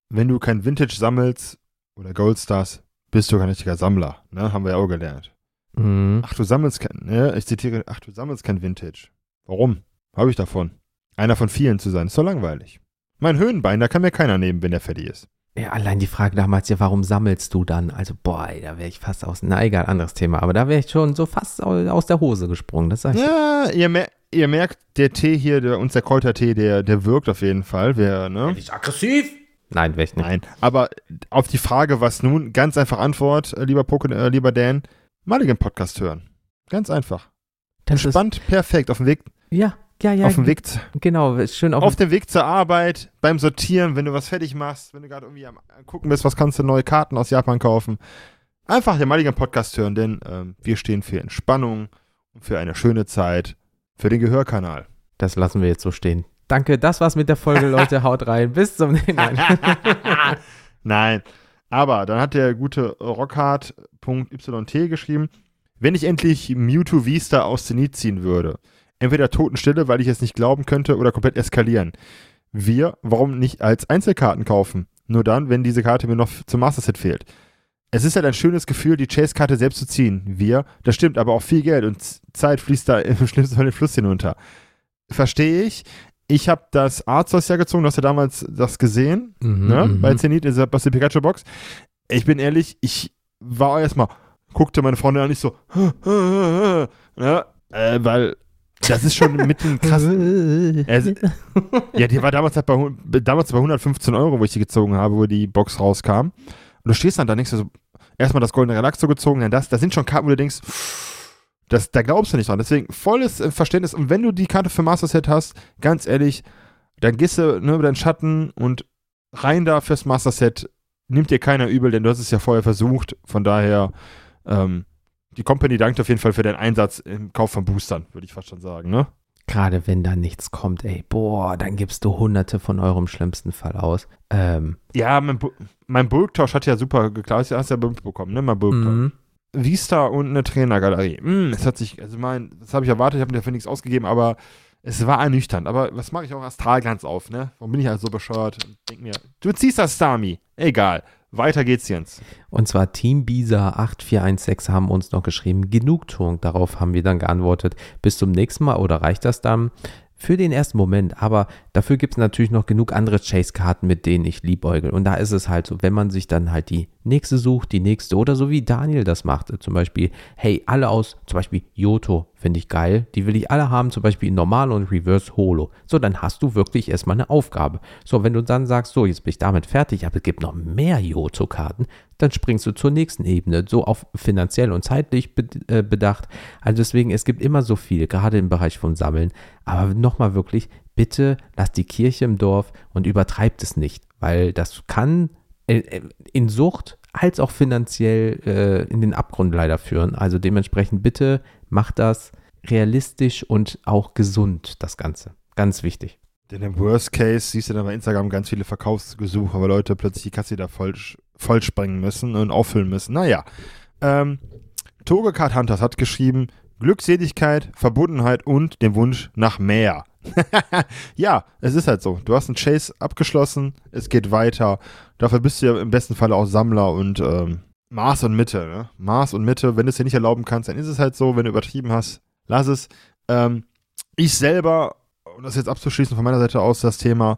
wenn du kein Vintage sammelst oder Goldstars, bist du kein richtiger Sammler, ne? Haben wir ja auch gelernt. Mhm. Ach, du sammelst kein, ne? Ich zitiere, ach, du sammelst kein Vintage. Warum? Habe ich davon? Einer von vielen zu sein, ist doch langweilig. Mein Höhenbein, da kann mir keiner nehmen, wenn der fertig ist. Ja, allein die Frage damals, ja, warum sammelst du dann? Also, boah, ey, da wäre ich fast aus, na egal, anderes Thema, aber da wäre ich schon so fast aus der Hose gesprungen, das sag ich Ja, ihr, mer ihr, merkt, der Tee hier, der, unser Kräutertee, der, der wirkt auf jeden Fall. Wer, ne? Nicht aggressiv? Nein, wäre ich nicht. Nein, aber auf die Frage, was nun, ganz einfach Antwort, äh, lieber Poke, äh, lieber Dan, mal den Podcast hören. Ganz einfach. Das Entspannt, perfekt, auf dem Weg. Ja, ja, ja. Auf dem Weg. Genau, schön auf, auf dem Weg zur Arbeit, beim Sortieren, wenn du was fertig machst, wenn du gerade irgendwie am gucken bist, was kannst du neue Karten aus Japan kaufen. Einfach den maligen Podcast hören, denn ähm, wir stehen für Entspannung und für eine schöne Zeit, für den Gehörkanal. Das lassen wir jetzt so stehen. Danke, das war's mit der Folge, Leute. Haut rein. Bis zum nächsten Mal. Nein. Aber dann hat der gute Rockhard.yt geschrieben, wenn ich endlich Mewtwo Vista aus Zenit ziehen würde, entweder Totenstille, weil ich es nicht glauben könnte, oder komplett eskalieren. Wir, warum nicht als Einzelkarten kaufen? Nur dann, wenn diese Karte mir noch zum Master Set fehlt. Es ist halt ein schönes Gefühl, die Chase-Karte selbst zu ziehen. Wir, das stimmt, aber auch viel Geld und Zeit fließt da im schlimmsten Fall den Fluss hinunter. Verstehe ich. Ich habe das Arzos ja gezogen, du hast ja damals das gesehen, mhm, ne? Mhm. bei Zenit, aus der Pikachu-Box. Ich bin ehrlich, ich war erstmal, guckte meine Freundin an, nicht so, ne? äh, weil das ist schon mit dem krassen. ja, die war damals halt bei, damals bei 115 Euro, wo ich die gezogen habe, wo die Box rauskam. Und du stehst dann da denkst du so, erstmal das goldene Relaxo gezogen, dann das, das sind schon Karten, wo du denkst, das, da glaubst du nicht dran. Deswegen volles äh, Verständnis. Und wenn du die Karte für Master Set hast, ganz ehrlich, dann gehst du ne, über deinen Schatten und rein da fürs Master Set. Nimmt dir keiner übel, denn du hast es ja vorher versucht. Von daher, ähm, die Company dankt auf jeden Fall für den Einsatz im Kauf von Boostern, würde ich fast schon sagen, ne? Gerade wenn da nichts kommt, ey, boah, dann gibst du hunderte von Euro im schlimmsten Fall aus. Ähm. Ja, mein, Bu mein Bulktausch hat ja super geklappt. Hast ja bekommen, ne? Mein Bulktausch. Mhm. Vista und eine Trainergalerie. Mm, es hat sich, also mein, das habe ich erwartet, ich habe dafür nichts ausgegeben, aber es war ernüchternd, aber was mache ich auch Astralglanz auf, ne? Warum bin ich halt so bescheuert? Denk mir, du ziehst das, Stami. Egal. Weiter geht's, Jens. Und zwar Team Bisa 8416 haben uns noch geschrieben, Genugtuung. Darauf haben wir dann geantwortet, bis zum nächsten Mal oder reicht das dann? Für den ersten Moment, aber dafür gibt es natürlich noch genug andere Chase-Karten, mit denen ich liebäugel. Und da ist es halt so, wenn man sich dann halt die nächste sucht, die nächste oder so wie Daniel das macht, zum Beispiel, hey, alle aus, zum Beispiel Yoto, finde ich geil, die will ich alle haben, zum Beispiel normal und Reverse Holo. So, dann hast du wirklich erstmal eine Aufgabe. So, wenn du dann sagst, so, jetzt bin ich damit fertig, aber es gibt noch mehr Yoto-Karten, dann springst du zur nächsten Ebene, so auf finanziell und zeitlich äh, bedacht. Also deswegen, es gibt immer so viel, gerade im Bereich von Sammeln. Aber nochmal wirklich, bitte lasst die Kirche im Dorf und übertreibt es nicht, weil das kann äh, äh, in Sucht als auch finanziell in den Abgrund leider führen. Also dementsprechend bitte macht das realistisch und auch gesund, das Ganze. Ganz wichtig. Denn im Worst Case siehst du dann bei Instagram ganz viele Verkaufsgesuche, weil Leute plötzlich die Kasse da voll, voll sprengen müssen und auffüllen müssen. Naja. Ähm, Togecard Hunters hat geschrieben, Glückseligkeit, Verbundenheit und den Wunsch nach mehr. ja, es ist halt so. Du hast einen Chase abgeschlossen, es geht weiter. Dafür bist du ja im besten Fall auch Sammler und ähm, Maß und Mitte. Ne? Maß und Mitte, wenn du es dir nicht erlauben kannst, dann ist es halt so. Wenn du übertrieben hast, lass es. Ähm, ich selber um das jetzt abzuschließen von meiner Seite aus, das Thema,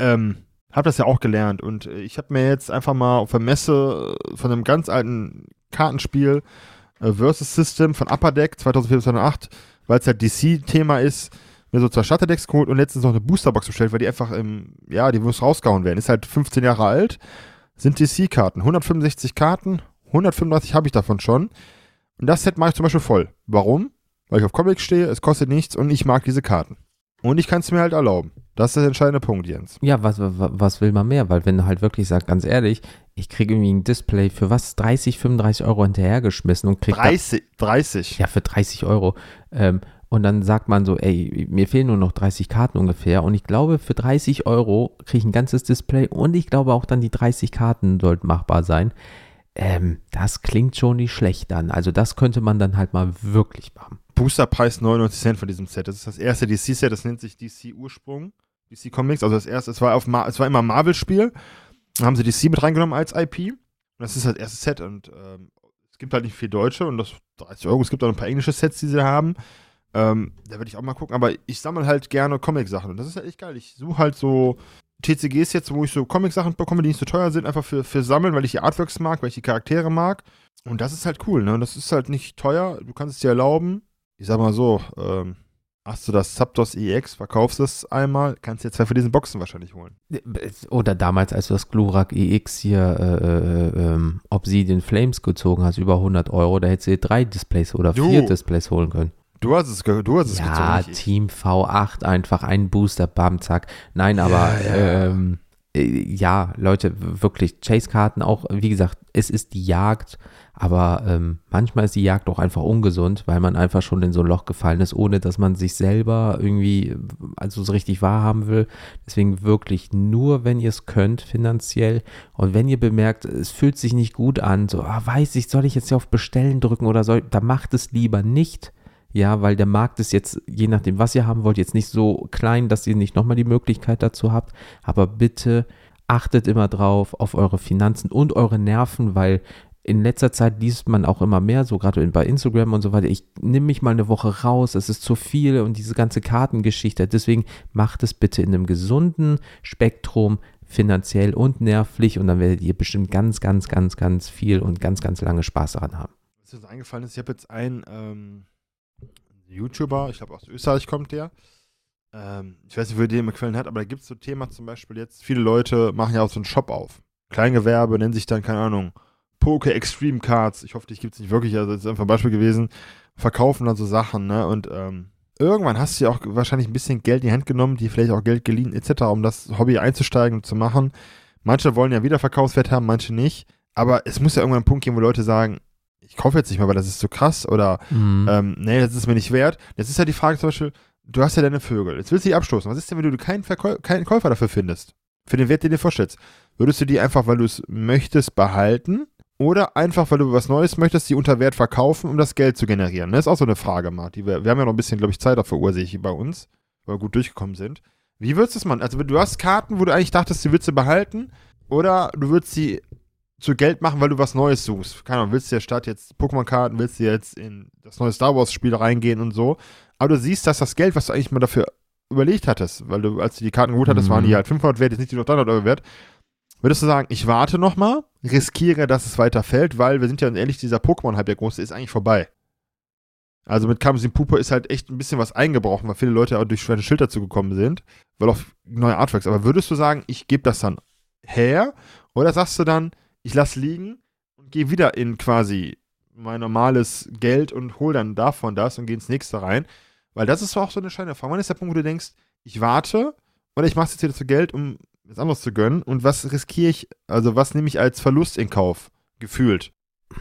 ähm, habe das ja auch gelernt und äh, ich habe mir jetzt einfach mal auf der Messe äh, von einem ganz alten Kartenspiel äh, Versus System von Upper Deck 2004 2008, weil es halt DC-Thema ist, mir so zwei Starterdecks geholt und letztens noch eine Boosterbox bestellt, weil die einfach im, ja, die muss rausgehauen werden. Ist halt 15 Jahre alt, sind DC-Karten, 165 Karten, 135 habe ich davon schon. Und das Set mache ich zum Beispiel voll. Warum? Weil ich auf Comics stehe, es kostet nichts und ich mag diese Karten. Und ich kann es mir halt erlauben. Das ist der entscheidende Punkt, Jens. Ja, was, was will man mehr? Weil wenn du halt wirklich sagst, ganz ehrlich, ich kriege irgendwie ein Display für was? 30, 35 Euro hinterhergeschmissen und kriege 30, 30. Ja, für 30 Euro. Ähm, und dann sagt man so, ey, mir fehlen nur noch 30 Karten ungefähr. Und ich glaube, für 30 Euro kriege ich ein ganzes Display und ich glaube auch dann die 30 Karten sollten machbar sein. Ähm, das klingt schon nicht schlecht dann. Also das könnte man dann halt mal wirklich machen. Boosterpreis 99 Cent von diesem Set. Das ist das erste DC-Set, das nennt sich DC Ursprung, DC Comics. Also das erste, es war, auf es war immer Marvel-Spiel. Dann haben sie DC mit reingenommen als IP. Und das ist das erste Set. Und ähm, es gibt halt nicht viel Deutsche und das 30 Euro. Es gibt auch ein paar englische Sets, die sie haben. Ähm, da würde ich auch mal gucken. Aber ich sammle halt gerne Comic-Sachen. Und das ist halt echt geil. Ich suche halt so TCGs jetzt, wo ich so Comic-Sachen bekomme, die nicht so teuer sind, einfach für, für Sammeln, weil ich die Artworks mag, weil ich die Charaktere mag. Und das ist halt cool, ne? Das ist halt nicht teuer. Du kannst es dir erlauben ich sag mal so, ähm, hast du das Zapdos EX, verkaufst es einmal, kannst dir zwei für diesen Boxen wahrscheinlich holen. Oder damals, als du das Glurak EX hier äh, äh, ähm, Obsidian Flames gezogen hast, über 100 Euro, da hättest du dir drei Displays oder du, vier Displays holen können. Du hast es, du hast es ja, gezogen. Ja, Team V8, einfach ein Booster, bam, zack. Nein, aber ja, ja. Ähm, äh, ja, Leute, wirklich, Chase-Karten auch, wie gesagt, es ist die Jagd aber ähm, manchmal ist die Jagd auch einfach ungesund, weil man einfach schon in so ein Loch gefallen ist, ohne dass man sich selber irgendwie also so richtig wahrhaben will. Deswegen wirklich nur, wenn ihr es könnt, finanziell. Und wenn ihr bemerkt, es fühlt sich nicht gut an, so, ah, weiß ich, soll ich jetzt hier auf Bestellen drücken oder soll, da macht es lieber nicht. Ja, weil der Markt ist jetzt, je nachdem, was ihr haben wollt, jetzt nicht so klein, dass ihr nicht nochmal die Möglichkeit dazu habt. Aber bitte achtet immer drauf auf eure Finanzen und eure Nerven, weil in letzter Zeit liest man auch immer mehr, so gerade bei Instagram und so weiter, ich nehme mich mal eine Woche raus, es ist zu viel und diese ganze Kartengeschichte. Deswegen macht es bitte in einem gesunden Spektrum, finanziell und nervlich und dann werdet ihr bestimmt ganz, ganz, ganz, ganz viel und ganz, ganz lange Spaß daran haben. Was mir eingefallen ist, ich habe jetzt einen ähm, YouTuber, ich glaube aus Österreich kommt der. Ähm, ich weiß nicht, wo der den Quellen hat, aber da gibt es so Thema zum Beispiel jetzt, viele Leute machen ja auch so einen Shop auf. Kleingewerbe nennt sich dann, keine Ahnung, Poker Extreme Cards, ich hoffe, dich gibt es nicht wirklich, also das ist einfach ein Beispiel gewesen, verkaufen dann so Sachen, ne? Und ähm, irgendwann hast du ja auch wahrscheinlich ein bisschen Geld in die Hand genommen, die vielleicht auch Geld geliehen, etc., um das Hobby einzusteigen und zu machen. Manche wollen ja Wiederverkaufswert haben, manche nicht. Aber es muss ja irgendwann einen Punkt geben, wo Leute sagen, ich kaufe jetzt nicht mehr, weil das ist zu so krass oder mhm. ähm, nee, das ist mir nicht wert. Jetzt ist ja die Frage zum Beispiel, du hast ja deine Vögel, jetzt willst du die abstoßen. Was ist denn, wenn du keinen, Verkäu keinen Käufer dafür findest? Für den Wert, den du dir vorstellst. Würdest du die einfach, weil du es möchtest, behalten oder einfach, weil du was Neues möchtest, die unter Wert verkaufen, um das Geld zu generieren. Das ist auch so eine Frage, Martin. Wir, wir haben ja noch ein bisschen, glaube ich, Zeit dafür, ursächlich bei uns. weil wir gut durchgekommen sind. Wie würdest du das machen? Also du hast Karten, wo du eigentlich dachtest, die würdest du behalten, oder du würdest sie zu Geld machen, weil du was Neues suchst. Keine Ahnung, willst du ja statt jetzt Pokémon-Karten, willst du jetzt in das neue Star Wars-Spiel reingehen und so. Aber du siehst, dass das Geld, was du eigentlich mal dafür überlegt hattest, weil du, als du die Karten geholt hattest, Mhm. waren die halt 500 wert, jetzt nicht die noch 300 Euro wert. Würdest du sagen, ich warte noch mal, riskiere, dass es weiter fällt, weil wir sind ja ehrlich, dieser Pokémon-Hype, der große, ist eigentlich vorbei. Also mit Kamsin Pupo ist halt echt ein bisschen was eingebrochen, weil viele Leute auch durch schwere Schild dazu gekommen sind, weil auch neue Artworks. Aber würdest du sagen, ich gebe das dann her? Oder sagst du dann, ich lass liegen und gehe wieder in quasi mein normales Geld und hol dann davon das und gehe ins nächste rein? Weil das ist auch so eine scheine Frage. Wann ist der Punkt, wo du denkst, ich warte oder ich mache jetzt wieder zu Geld, um was anderes zu gönnen? Und was riskiere ich, also was nehme ich als Verlust in Kauf? Gefühlt.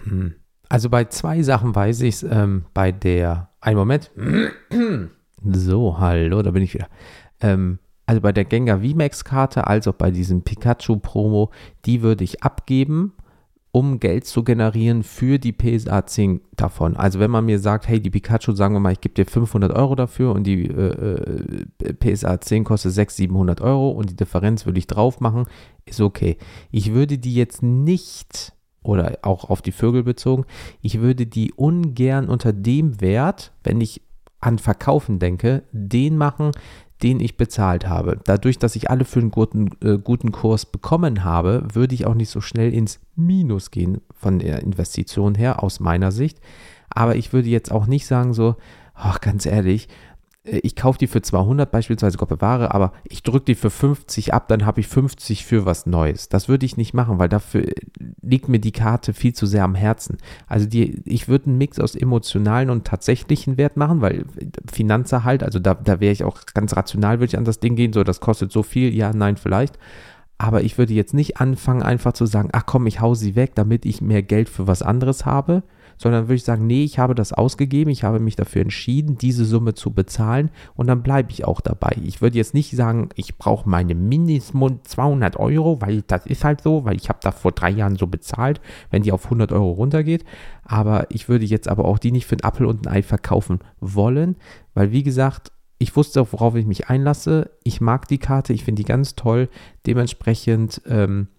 Hm. Also bei zwei Sachen weiß ich es. Ähm, bei der, einen Moment. So, hallo, da bin ich wieder. Ähm, also bei der Gengar VMAX-Karte, als auch bei diesem Pikachu-Promo, die würde ich abgeben, um Geld zu generieren für die PSA 10 davon. Also wenn man mir sagt, hey, die Pikachu, sagen wir mal, ich gebe dir 500 Euro dafür und die äh, äh, PSA 10 kostet 600, 700 Euro und die Differenz würde ich drauf machen, ist okay. Ich würde die jetzt nicht oder auch auf die Vögel bezogen, ich würde die ungern unter dem Wert, wenn ich an Verkaufen denke, den machen, den ich bezahlt habe. Dadurch, dass ich alle für einen guten, äh, guten Kurs bekommen habe, würde ich auch nicht so schnell ins Minus gehen von der Investition her, aus meiner Sicht. Aber ich würde jetzt auch nicht sagen so, ach, ganz ehrlich, ich kaufe die für 200 beispielsweise Gott bewahre, aber ich drücke die für 50 ab, dann habe ich 50 für was Neues. Das würde ich nicht machen, weil dafür liegt mir die Karte viel zu sehr am Herzen. Also die, ich würde einen Mix aus emotionalen und tatsächlichen Wert machen, weil Finanzerhalt, also da, da wäre ich auch ganz rational, würde ich an das Ding gehen, so das kostet so viel, ja, nein, vielleicht. Aber ich würde jetzt nicht anfangen, einfach zu sagen, ach komm, ich hau sie weg, damit ich mehr Geld für was anderes habe, sondern würde ich sagen, nee, ich habe das ausgegeben, ich habe mich dafür entschieden, diese Summe zu bezahlen und dann bleibe ich auch dabei. Ich würde jetzt nicht sagen, ich brauche meine Minimum 200 Euro, weil das ist halt so, weil ich habe da vor drei Jahren so bezahlt, wenn die auf 100 Euro runtergeht. Aber ich würde jetzt aber auch die nicht für einen Apfel und ein Ei verkaufen wollen, weil wie gesagt, ich wusste auch, worauf ich mich einlasse. Ich mag die Karte, ich finde die ganz toll. Dementsprechend, ähm,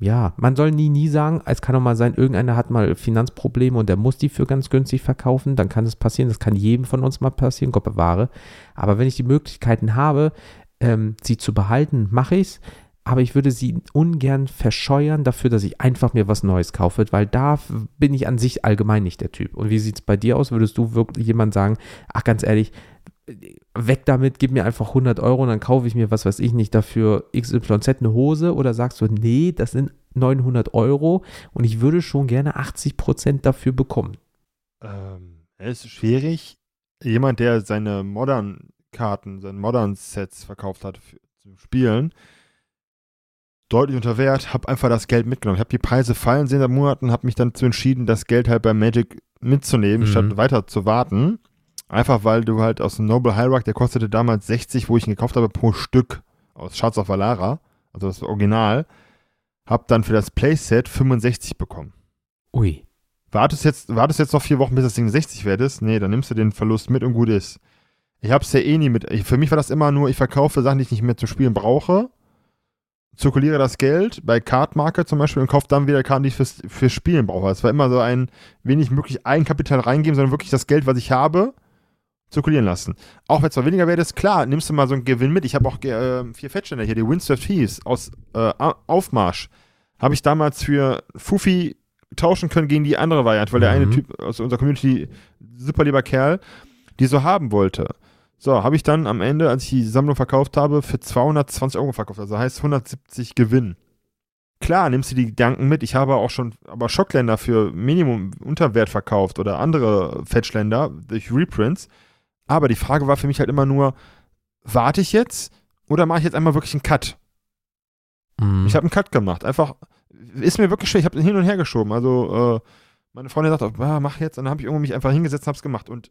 ja, man soll nie, nie sagen, es kann auch mal sein, irgendeiner hat mal Finanzprobleme und der muss die für ganz günstig verkaufen, dann kann es passieren, das kann jedem von uns mal passieren, Gott bewahre. Aber wenn ich die Möglichkeiten habe, ähm, sie zu behalten, mache ich es. Aber ich würde sie ungern verscheuern dafür, dass ich einfach mir was Neues kaufe, weil da bin ich an sich allgemein nicht der Typ. Und wie sieht es bei dir aus? Würdest du wirklich jemand sagen, ach ganz ehrlich, weg damit, gib mir einfach 100 Euro und dann kaufe ich mir, was weiß ich nicht, dafür XYZ eine Hose oder sagst du, nee, das sind 900 Euro und ich würde schon gerne 80 Prozent dafür bekommen? Ähm, es ist schwierig. Jemand, der seine Modern-Karten, seine Modern-Sets verkauft hat für, zum Spielen, deutlich unter Wert, habe einfach das Geld mitgenommen. Ich habe die Preise fallen sehen seit Monaten, habe mich dann dazu entschieden, das Geld halt bei Magic mitzunehmen, Mhm. statt weiter zu warten. Einfach weil du halt aus dem Noble Hierarch, der kostete damals 60, wo ich ihn gekauft habe, pro Stück aus Schatz of Valara, also das Original, hab dann für das Playset 65 bekommen. Ui. Wartest jetzt, wartest jetzt noch vier Wochen, bis das Ding 60 wert ist? Nee, dann nimmst du den Verlust mit und gut ist. Ich hab's ja eh nie mit. Für mich war das immer nur, ich verkaufe Sachen, die ich nicht mehr zu spielen brauche, zirkuliere das Geld bei Cardmarket zum Beispiel und kaufe dann wieder Karten, die ich fürs, fürs Spielen brauche. Es war immer so ein wenig möglich Eigenkapital reingeben, sondern wirklich das Geld, was ich habe, zirkulieren lassen. Auch wenn es zwar weniger wert ist, klar, nimmst du mal so einen Gewinn mit. Ich habe auch äh, vier Fettständer hier, die Windsor Thieves aus äh, Aufmarsch. Habe ich damals für Fufi tauschen können gegen die andere Variante, weil der eine Mhm. Typ aus unserer Community, super lieber Kerl, die so haben wollte. So, habe ich dann am Ende, als ich die Sammlung verkauft habe, für 220 Euro verkauft. Also heißt 170 Gewinn. Klar, nimmst du die Gedanken mit. Ich habe auch schon aber Schockländer für Minimum Unterwert verkauft oder andere Fetchländer durch Reprints. Aber die Frage war für mich halt immer nur, warte ich jetzt oder mache ich jetzt einmal wirklich einen Cut? Mhm. Ich habe einen Cut gemacht. Einfach, ist mir wirklich schwer. Ich habe hin und her geschoben. Also, äh, meine Freundin sagt, ah, mach jetzt. Und dann habe ich irgendwo mich einfach hingesetzt und habe es gemacht. Und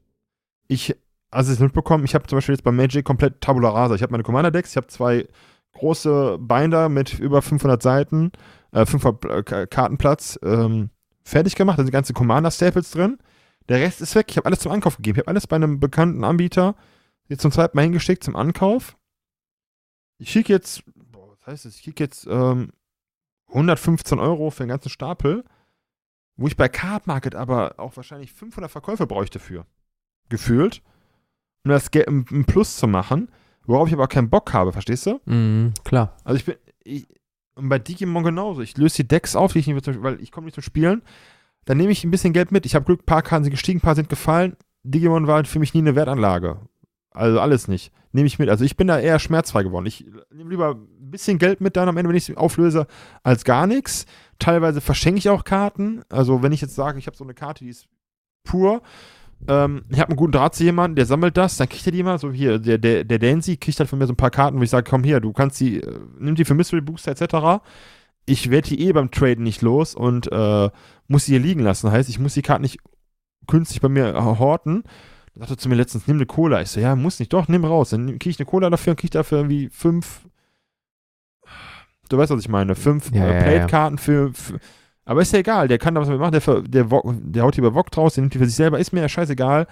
ich, also ich mitbekommen, ich habe zum Beispiel jetzt bei Magic komplett Tabula Rasa. Ich habe meine Commander-Decks, ich habe zwei große Binder mit über 500 Seiten, äh, 500 äh, Ka- Kartenplatz ähm, fertig gemacht. Da sind ganze Commander-Staples drin. Der Rest ist weg. Ich habe alles zum Ankauf gegeben. Ich habe alles bei einem bekannten Anbieter Jetzt zum zweiten Mal hingeschickt zum Ankauf. Ich schicke jetzt, boah, was heißt das? Ich schicke jetzt ähm, 115 Euro für den ganzen Stapel, wo ich bei Card Market aber auch wahrscheinlich 500 Verkäufe bräuchte für. Gefühlt. Um das Geld im Plus zu machen, worauf ich aber auch keinen Bock habe, verstehst du? Mhm, klar. Also ich bin, ich, und bei Digimon genauso. Ich löse die Decks auf, die ich nicht, mehr- weil ich komme nicht zum Spielen. Dann nehme ich ein bisschen Geld mit. Ich habe Glück, ein paar Karten sind gestiegen, ein paar sind gefallen. Digimon war für mich nie eine Wertanlage. Also alles nicht. Nehme ich mit. Also ich bin da eher schmerzfrei geworden. Ich nehme lieber ein bisschen Geld mit dann am Ende, wenn ich es auflöse, als gar nichts. Teilweise verschenke ich auch Karten. Also wenn ich jetzt sage, ich habe so eine Karte, die ist pur. Ähm, ich habe einen guten Draht zu jemandem, der sammelt das, dann kriegt er die mal, so hier, der, der, der Dancy kriegt dann von mir so ein paar Karten, wo ich sage, komm hier, du kannst die, äh, nimm die für Mystery Booster etc. Ich werde die eh beim Traden nicht los und äh, muss sie hier liegen lassen. Heißt, ich muss die Karten nicht künstlich bei mir äh, horten. Da sagte er zu mir letztens, nimm eine Cola. Ich so, ja, muss nicht, doch, nimm raus. Dann kriege ich eine Cola dafür und kriege dafür irgendwie fünf, du weißt, was ich meine, fünf Ja, äh. Plate-Karten für, für, aber ist ja egal, der kann da was damit machen, der, der, der haut die bei Wok draus, der nimmt die für sich selber, ist mir ja scheißegal.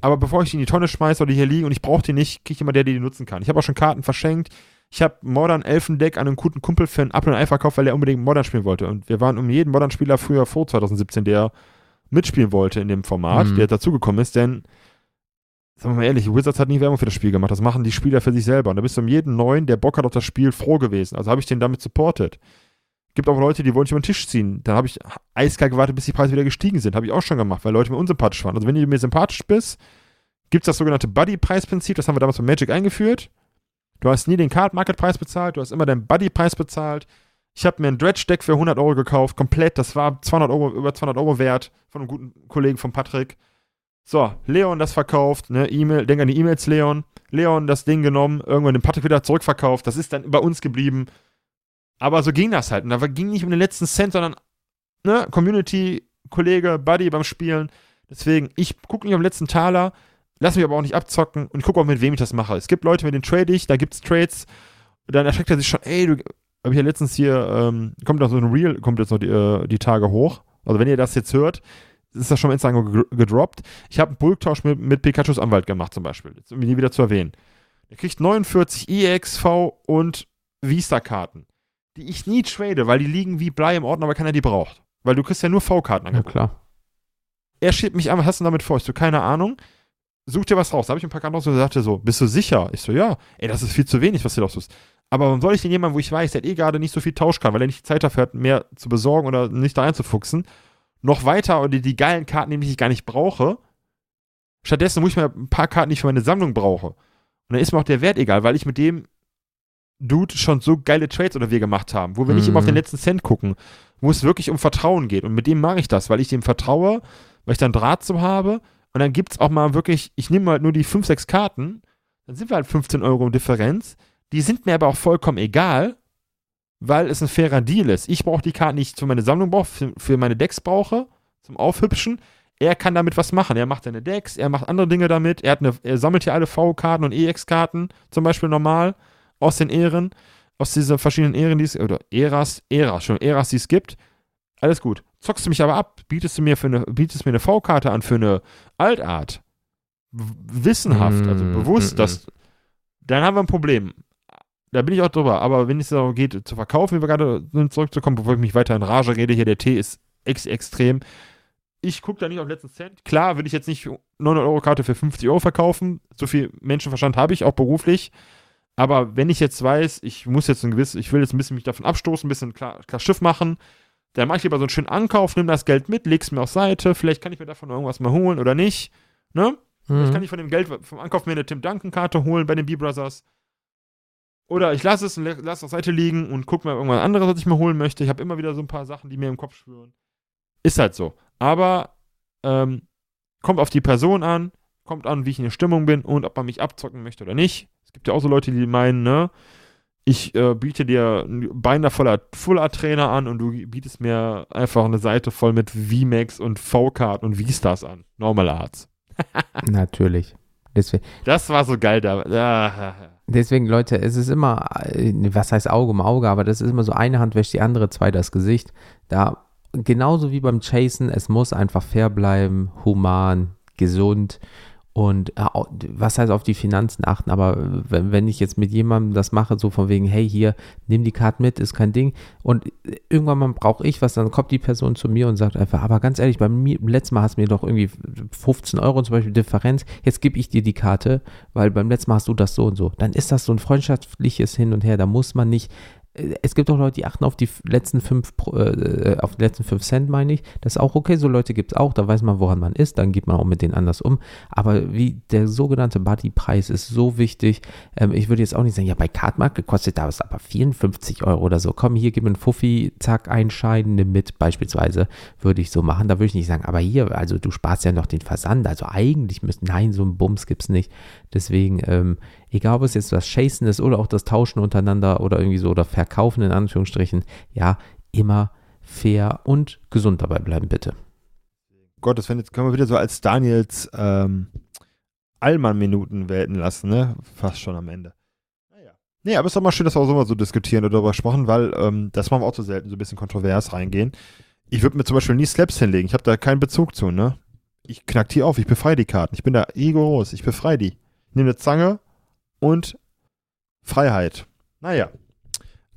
Aber bevor ich die in die Tonne schmeiße oder die hier liegen und ich brauche die nicht, kriege ich immer der, der die nutzen kann. Ich habe auch schon Karten verschenkt. Ich habe Modern Elfendeck an einen guten Kumpel für ein Apfel und Ei verkauft, weil er unbedingt Modern spielen wollte. Und wir waren um jeden Modern-Spieler früher vor 2017, der mitspielen wollte in dem Format, Mhm. der dazugekommen ist, denn sagen wir mal ehrlich, Wizards hat nie Werbung für das Spiel gemacht. Das machen die Spieler für sich selber. Und da bist du um jeden neuen, der Bock hat auf das Spiel, froh gewesen. Also habe ich den damit supportet. Gibt auch Leute, die wollen sich über den Tisch ziehen. Da habe ich eiskalt gewartet, bis die Preise wieder gestiegen sind. Habe ich auch schon gemacht, weil Leute mir unsympathisch waren. Also wenn du mir sympathisch bist, gibt es das sogenannte Buddy-Preisprinzip. Das haben wir damals bei Magic eingeführt. Du hast nie den Card-Market-Preis bezahlt, du hast immer deinen Buddy-Preis bezahlt. Ich habe mir ein Dredge-Deck für 100 Euro gekauft, komplett. Das war 200 Euro, über 200 Euro wert von einem guten Kollegen von Patrick. So, Leon das verkauft, ne, E-Mail, denk an die E-Mails, Leon. Leon das Ding genommen, irgendwann den Patrick wieder zurückverkauft. Das ist dann bei uns geblieben. Aber so ging das halt. Und da ging nicht um den letzten Cent, sondern, ne, Community, Kollege, Buddy beim Spielen. Deswegen, ich gucke nicht den letzten Taler, lass mich aber auch nicht abzocken und ich gucke auch, mit wem ich das mache. Es gibt Leute, mit denen trade ich, da gibt es Trades, dann erschreckt er sich schon, ey, du, habe ich ja letztens hier, ähm, kommt noch so ein Reel, kommt jetzt noch die, äh, die Tage hoch. Also wenn ihr das jetzt hört, ist das schon mal Instagram ge- gedroppt. Ich habe einen Bulktausch mit, mit Pikachus Anwalt gemacht zum Beispiel, jetzt, um ihn nie wieder zu erwähnen. Er kriegt 49 EXV und Vista-Karten, die ich nie trade, weil die liegen wie Blei im Ordner, aber keiner die braucht. Weil du kriegst ja nur V-Karten Ja, klar. Er schiebt mich an, was hast du damit vor? Ich so, keine Ahnung. Such dir was raus. Da habe ich ein paar Karten raus und er sagte so, bist du sicher? Ich so, ja. Ey, das ist viel zu wenig, was du da tust. Aber warum soll ich denn jemanden, wo ich weiß, der hat eh gerade nicht so viel Tausch kann, weil er nicht Zeit dafür hat, mehr zu besorgen oder nicht da reinzufuchsen, noch weiter oder die geilen Karten, die ich gar nicht brauche. Stattdessen muss ich mir ein paar Karten, die ich für meine Sammlung brauche. Und dann ist mir auch der Wert egal, weil ich mit dem Dude schon so geile Trades oder wir gemacht haben, wo wir nicht Mhm. immer auf den letzten Cent gucken, wo es wirklich um Vertrauen geht. Und mit dem mache ich das, weil ich dem vertraue, weil ich dann Draht zu habe. Und dann gibt es auch mal wirklich, ich nehme halt nur die 5, 6 Karten, dann sind wir halt 15 Euro Differenz. Die sind mir aber auch vollkommen egal, weil es ein fairer Deal ist. Ich brauche die Karten, die ich für meine Sammlung brauche, für, für meine Decks brauche, zum Aufhübschen. Er kann damit was machen. Er macht seine Decks, er macht andere Dinge damit. Er, hat eine, er sammelt hier alle V-Karten und EX-Karten, zum Beispiel normal, aus den Ehren, aus diesen verschiedenen Ehren, die es, oder Eras, Eras, schon Eras, die es gibt. Alles gut. Zockst du mich aber ab, bietest du mir für eine, bietest mir eine V-Karte an für eine Altart. Wissenhaft, also Mm, bewusst, mm, dass, dann haben wir ein Problem. Da bin ich auch drüber. Aber wenn es darum geht, zu verkaufen, wie wir gerade sind, zurückzukommen, bevor ich mich weiter in Rage rede, hier der Tee ist ex extrem. Ich gucke da nicht auf den letzten Cent. Klar, würde ich jetzt nicht 900 Euro Karte für 50 Euro verkaufen. So viel Menschenverstand habe ich, auch beruflich. Aber wenn ich jetzt weiß, ich muss jetzt ein gewiss, ich will jetzt ein bisschen mich davon abstoßen, ein bisschen klar, klar Schiff machen, dann mache ich lieber so einen schönen Ankauf, nehme das Geld mit, leg's mir auf Seite, vielleicht kann ich mir davon irgendwas mal holen oder nicht. Ne? Vielleicht kann Mhm. ich von dem Geld vom Ankauf mir eine Tim Duncan Karte holen bei den B-Brothers. Oder ich lasse es und lasse es auf Seite liegen und gucke mir irgendwas anderes, was ich mir holen möchte. Ich habe immer wieder so ein paar Sachen, die mir im Kopf schwören. Ist halt so. Aber ähm, kommt auf die Person an, kommt an, wie ich in der Stimmung bin und ob man mich abzocken möchte oder nicht. Es gibt ja auch so Leute, die meinen, ne, ich äh, biete dir ein Binder voller Full-Art-Trainer an und du bietest mir einfach eine Seite voll mit VMAX und V-Karten und V-Stars an. Normal Arts. Natürlich. Deswegen, Das war so geil da. Ah, deswegen, Leute, es ist immer, äh, was heißt Auge um Auge, aber das ist immer so, eine Hand wäscht die andere, zwei das Gesicht. Da, genauso wie beim Chasen, es muss einfach fair bleiben, human, gesund Und äh, was heißt auf die Finanzen achten? Aber wenn, wenn ich jetzt mit jemandem das mache, so von wegen, hey, hier, nimm die Karte mit, ist kein Ding. Und irgendwann mal brauche ich was, dann kommt die Person zu mir und sagt einfach, aber ganz ehrlich, beim letzten Mal hast du mir doch irgendwie 15 Euro zum Beispiel Differenz, jetzt gebe ich dir die Karte, weil beim letzten Mal hast du das so und so. Dann ist das so ein freundschaftliches Hin und Her. Da muss man nicht es gibt auch Leute, die achten auf die letzten fünf, äh, auf die letzten fünf Cent, meine ich. Das ist auch okay, so Leute gibt es auch, da weiß man, woran man ist, dann geht man auch mit denen anders um. Aber wie der sogenannte Buddy-Preis ist so wichtig. Ähm, ich würde jetzt auch nicht sagen, ja, bei Cardmarket kostet das aber 54 Euro oder so. Komm, hier, gib mir einen Fuffi, zack, einscheiden, nimm mit, beispielsweise, würde ich so machen. Da würde ich nicht sagen, aber hier, also du sparst ja noch den Versand, also eigentlich müssten, nein, so ein Bums gibt es nicht. Deswegen, ähm, egal ob es jetzt das Chasen ist oder auch das Tauschen untereinander oder irgendwie so oder Verkaufen in Anführungsstrichen, ja, immer fair und gesund dabei bleiben, bitte. Gottes Willen, jetzt können wir wieder so als Daniels ähm, Allmann-Minuten welten lassen, ne? Fast schon am Ende. Naja. Nee, aber es ist doch mal schön, dass wir auch so mal so diskutieren oder darüber sprechen, weil ähm, das machen wir auch so selten, so ein bisschen kontrovers reingehen. Ich würde mir zum Beispiel nie Slaps hinlegen. Ich habe da keinen Bezug zu, ne? Ich knack die auf, ich befreie die Karten. Ich bin da rigoros, ich befreie die. Ich nehme eine Zange, und Freiheit. Naja.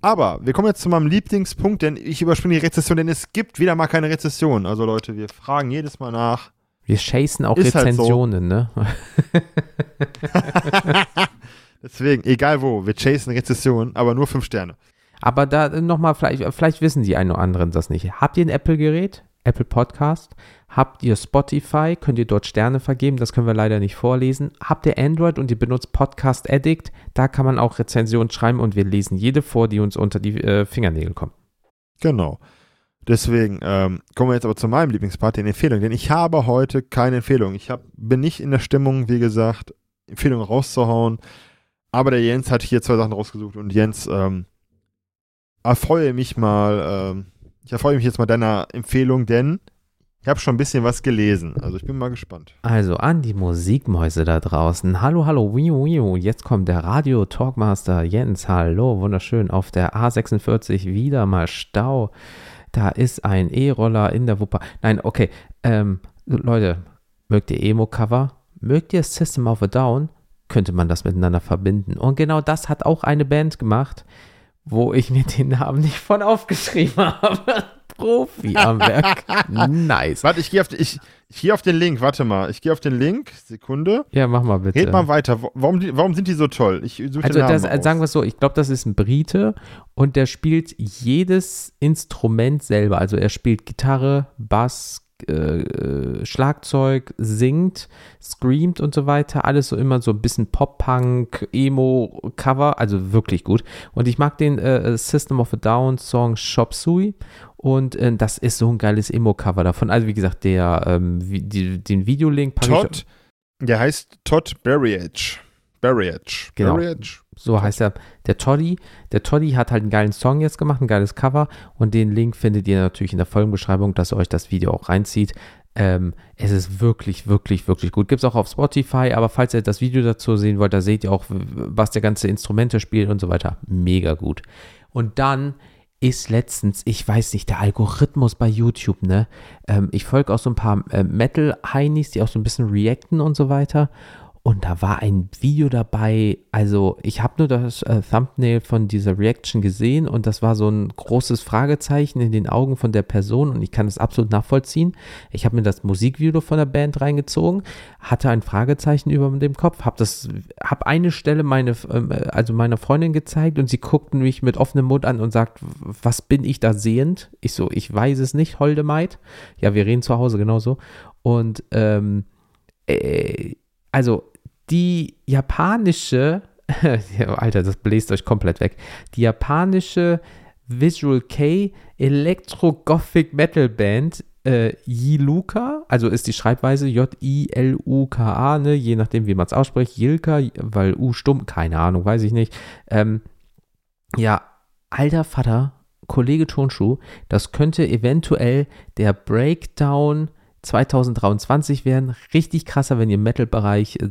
Aber wir kommen jetzt zu meinem Lieblingspunkt, denn ich überspringe die Rezession, denn es gibt wieder mal keine Rezession. Also Leute, wir fragen jedes Mal nach. Wir chasen auch Ist Rezensionen, halt so. ne? Deswegen, egal wo, wir chasen Rezessionen, aber nur fünf Sterne. Aber da nochmal, vielleicht, vielleicht wissen die einen oder anderen das nicht. Habt ihr ein Apple-Gerät? Apple Podcast? Habt ihr Spotify, könnt ihr dort Sterne vergeben, das können wir leider nicht vorlesen. Habt ihr Android und ihr benutzt Podcast Addict, da kann man auch Rezensionen schreiben und wir lesen jede vor, die uns unter die äh, Fingernägel kommt. Genau. Deswegen ähm, kommen wir jetzt aber zu meinem Lieblingspart, den Empfehlungen. Denn ich habe heute keine Empfehlung. Ich hab, bin nicht in der Stimmung, wie gesagt, Empfehlungen rauszuhauen. Aber der Jens hat hier zwei Sachen rausgesucht und Jens, ähm, erfreue mich mal, ähm, ich erfreue mich jetzt mal deiner Empfehlung, denn ich habe schon ein bisschen was gelesen, also ich bin mal gespannt. Also an die Musikmäuse da draußen. Hallo, hallo, wiu, wiu. Jetzt kommt der Radio Talkmaster Jens. Hallo, wunderschön. Auf der A46 wieder mal Stau. Da ist ein E-Roller in der Wupper. Nein, okay. Ähm, Leute, mögt ihr Emo-Cover? Mögt ihr System of a Down? Könnte man das miteinander verbinden. Und genau das hat auch eine Band gemacht, wo ich mir den Namen nicht von aufgeschrieben habe. Profi am Werk. nice. Warte, ich gehe auf, ich, ich geh auf den Link. Warte mal. Ich gehe auf den Link. Sekunde. Ja, mach mal bitte. Red mal weiter. Warum, warum sind die so toll? Ich suche also, den Namen das, sagen wir es so: Ich glaube, das ist ein Brite und der spielt jedes Instrument selber. Also, er spielt Gitarre, Bass, äh, Schlagzeug, singt, screamt und so weiter. Alles so immer so ein bisschen Pop-Punk, Emo-Cover, also wirklich gut. Und ich mag den äh, System of a Down Song Shop Sui und äh, das ist so ein geiles Emo-Cover davon. Also wie gesagt, der, ähm, die, den Videolink Todd, der heißt Todd Barriage. Barriage. Genau. Barriage. So heißt er. Der Toddy. Der Toddy hat halt einen geilen Song jetzt gemacht, ein geiles Cover. Und den Link findet ihr natürlich in der Folgenbeschreibung, dass ihr euch das Video auch reinzieht. Ähm, es ist wirklich, wirklich, wirklich gut. Gibt es auch auf Spotify, aber falls ihr das Video dazu sehen wollt, da seht ihr auch, was der ganze Instrumente spielt und so weiter. Mega gut. Und dann ist letztens, ich weiß nicht, der Algorithmus bei YouTube, ne? Ähm, ich folge auch so ein paar äh, Metal-Heinis, die auch so ein bisschen reacten und so weiter. Und da war ein Video dabei, also ich habe nur das äh, Thumbnail von dieser Reaction gesehen und das war so ein großes Fragezeichen in den Augen von der Person und ich kann das absolut nachvollziehen. Ich habe mir das Musikvideo von der Band reingezogen, hatte ein Fragezeichen über dem Kopf, habe das, habe eine Stelle meine, äh, also meiner Freundin gezeigt und sie guckten mich mit offenem Mund an und sagt, was bin ich da sehend? Ich so, ich weiß es nicht, holde Maid. Ja, wir reden zu Hause genauso und ähm, äh, also die japanische, Alter, das bläst euch komplett weg, die japanische Visual K Electro Gothic Metal Band äh, Yiluka, also ist die Schreibweise J-I-L-U-K-A, ne, je nachdem, wie man es ausspricht, Yilka, weil U stumm, keine Ahnung, weiß ich nicht. Ähm, ja, alter Vater, Kollege Tonschuh, das könnte eventuell der Breakdown 2023 werden. Richtig krasser, wenn ihr im Metal-Bereich äh,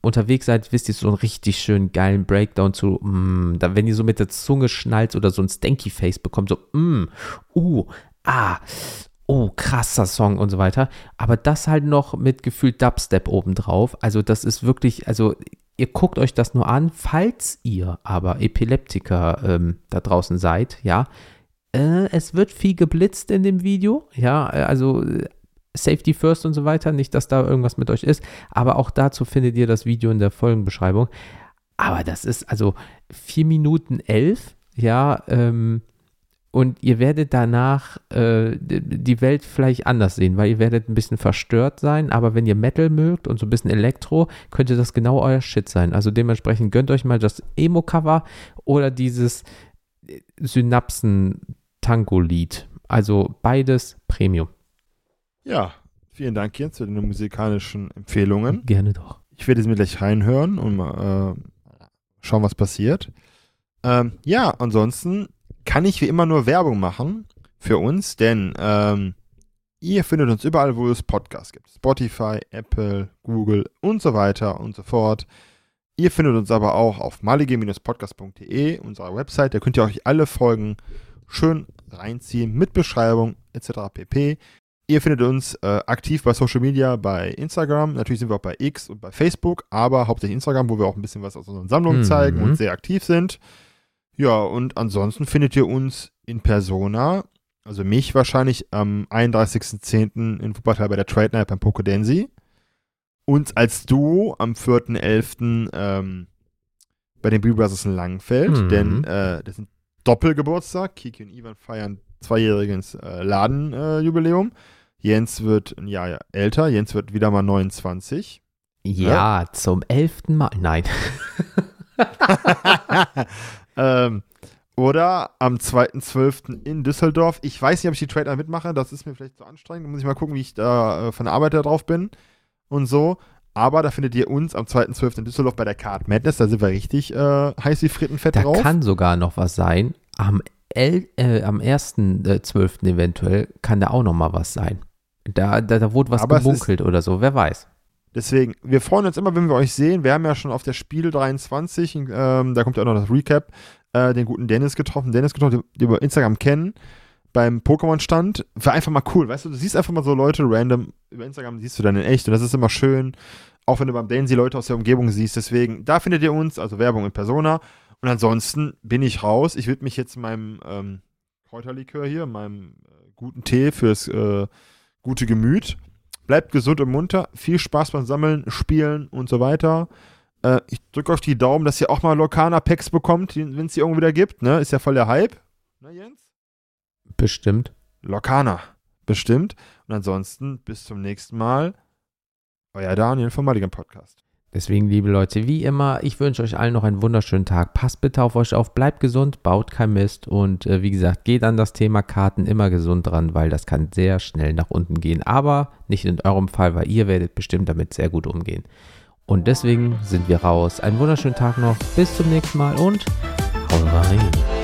unterwegs seid, wisst ihr so einen richtig schönen geilen Breakdown zu, mm, da, wenn ihr so mit der Zunge schnallt oder so ein Stanky Face bekommt, so, mm, uh, ah, oh, krasser Song und so weiter. Aber das halt noch mit gefühlt Dubstep obendrauf. Also das ist wirklich, also ihr guckt euch das nur an, falls ihr aber Epileptiker ähm, da draußen seid, ja. Äh, es wird viel geblitzt in dem Video, ja, äh, also äh, Safety First und so weiter, nicht, dass da irgendwas mit euch ist, aber auch dazu findet ihr das Video in der Folgenbeschreibung. Aber das ist also 4 Minuten 11, ja, ähm, und ihr werdet danach äh, die Welt vielleicht anders sehen, weil ihr werdet ein bisschen verstört sein, aber wenn ihr Metal mögt und so ein bisschen Elektro, könnte das genau euer Shit sein. Also dementsprechend gönnt euch mal das Emo-Cover oder dieses Synapsen-Tango-Lied. Also beides Premium. Ja, vielen Dank Jens für deine musikalischen Empfehlungen. Gerne doch. Ich werde sie mir gleich reinhören und mal äh, schauen, was passiert. Ähm, ja, ansonsten kann ich wie immer nur Werbung machen für uns, denn ähm, ihr findet uns überall, wo es Podcasts gibt. Spotify, Apple, Google und so weiter und so fort. Ihr findet uns aber auch auf malige-podcast.de, unserer Website. Da könnt ihr euch alle Folgen schön reinziehen mit Beschreibung etc. pp. Ihr findet uns äh, aktiv bei Social Media, bei Instagram. Natürlich sind wir auch bei X und bei Facebook, aber hauptsächlich Instagram, wo wir auch ein bisschen was aus unseren Sammlungen mhm. zeigen und sehr aktiv sind. Ja, und ansonsten findet ihr uns in Persona, also mich wahrscheinlich am 31.10. in Wuppertal bei der Trade Night beim Pokedensi. Uns als Duo am 4.11. Ähm, bei den Blue Brothers in Langenfeld, mhm. denn äh, das sind Doppelgeburtstag. Kiki und Ivan feiern zweijähriges äh, Ladenjubiläum. Äh, Jens wird ein Jahr älter. Jens wird wieder mal 29. Ja, ja. zum elften Mal. Nein. Ähm, oder am 2.12. in Düsseldorf. Ich weiß nicht, ob ich die Trade mitmache. Das ist mir vielleicht zu anstrengend. Da muss ich mal gucken, wie ich da äh, von der Arbeit da drauf bin und so. Aber da findet ihr uns am 2.12. in Düsseldorf bei der Card Madness. Da sind wir richtig äh, heiß wie Frittenfett da drauf. Da kann sogar noch was sein. Am, El äh, am 1.12. Äh, eventuell kann da auch noch mal was sein. Da, da, da wurde was Aber gemunkelt oder so. Wer weiß. Deswegen, wir freuen uns immer, wenn wir euch sehen. Wir haben ja schon auf der Spiel 23, ähm, da kommt ja auch noch das Recap, äh, den guten Dennis getroffen. Dennis getroffen, den wir über Instagram kennen, beim Pokémon-Stand. War einfach mal cool, weißt du? Du siehst einfach mal so Leute random über Instagram, siehst du dann in echt und das ist immer schön. Auch wenn du beim Daisy Leute aus der Umgebung siehst. Deswegen, da findet ihr uns, also Werbung in Persona. Und ansonsten bin ich raus. Ich würde mich jetzt meinem ähm, Kräuterlikör hier, meinem äh, guten Tee fürs äh, gute Gemüt Bleibt gesund und munter. Viel Spaß beim Sammeln, Spielen und so weiter. Äh, ich drücke auf die Daumen, dass ihr auch mal Lokana-Packs bekommt, wenn es die irgendwo wieder gibt. Ne? Ist ja voll der Hype. Ne, Jens? Bestimmt. Lokana. Bestimmt. Und ansonsten bis zum nächsten Mal. Euer Daniel vom Mulligan Podcast. Deswegen, liebe Leute, wie immer, ich wünsche euch allen noch einen wunderschönen Tag. Passt bitte auf euch auf, bleibt gesund, baut kein Mist und äh, wie gesagt, geht an das Thema Karten immer gesund dran, weil das kann sehr schnell nach unten gehen. Aber nicht in eurem Fall, weil ihr werdet bestimmt damit sehr gut umgehen. Und deswegen sind wir raus. Einen wunderschönen Tag noch, bis zum nächsten Mal und hau rein.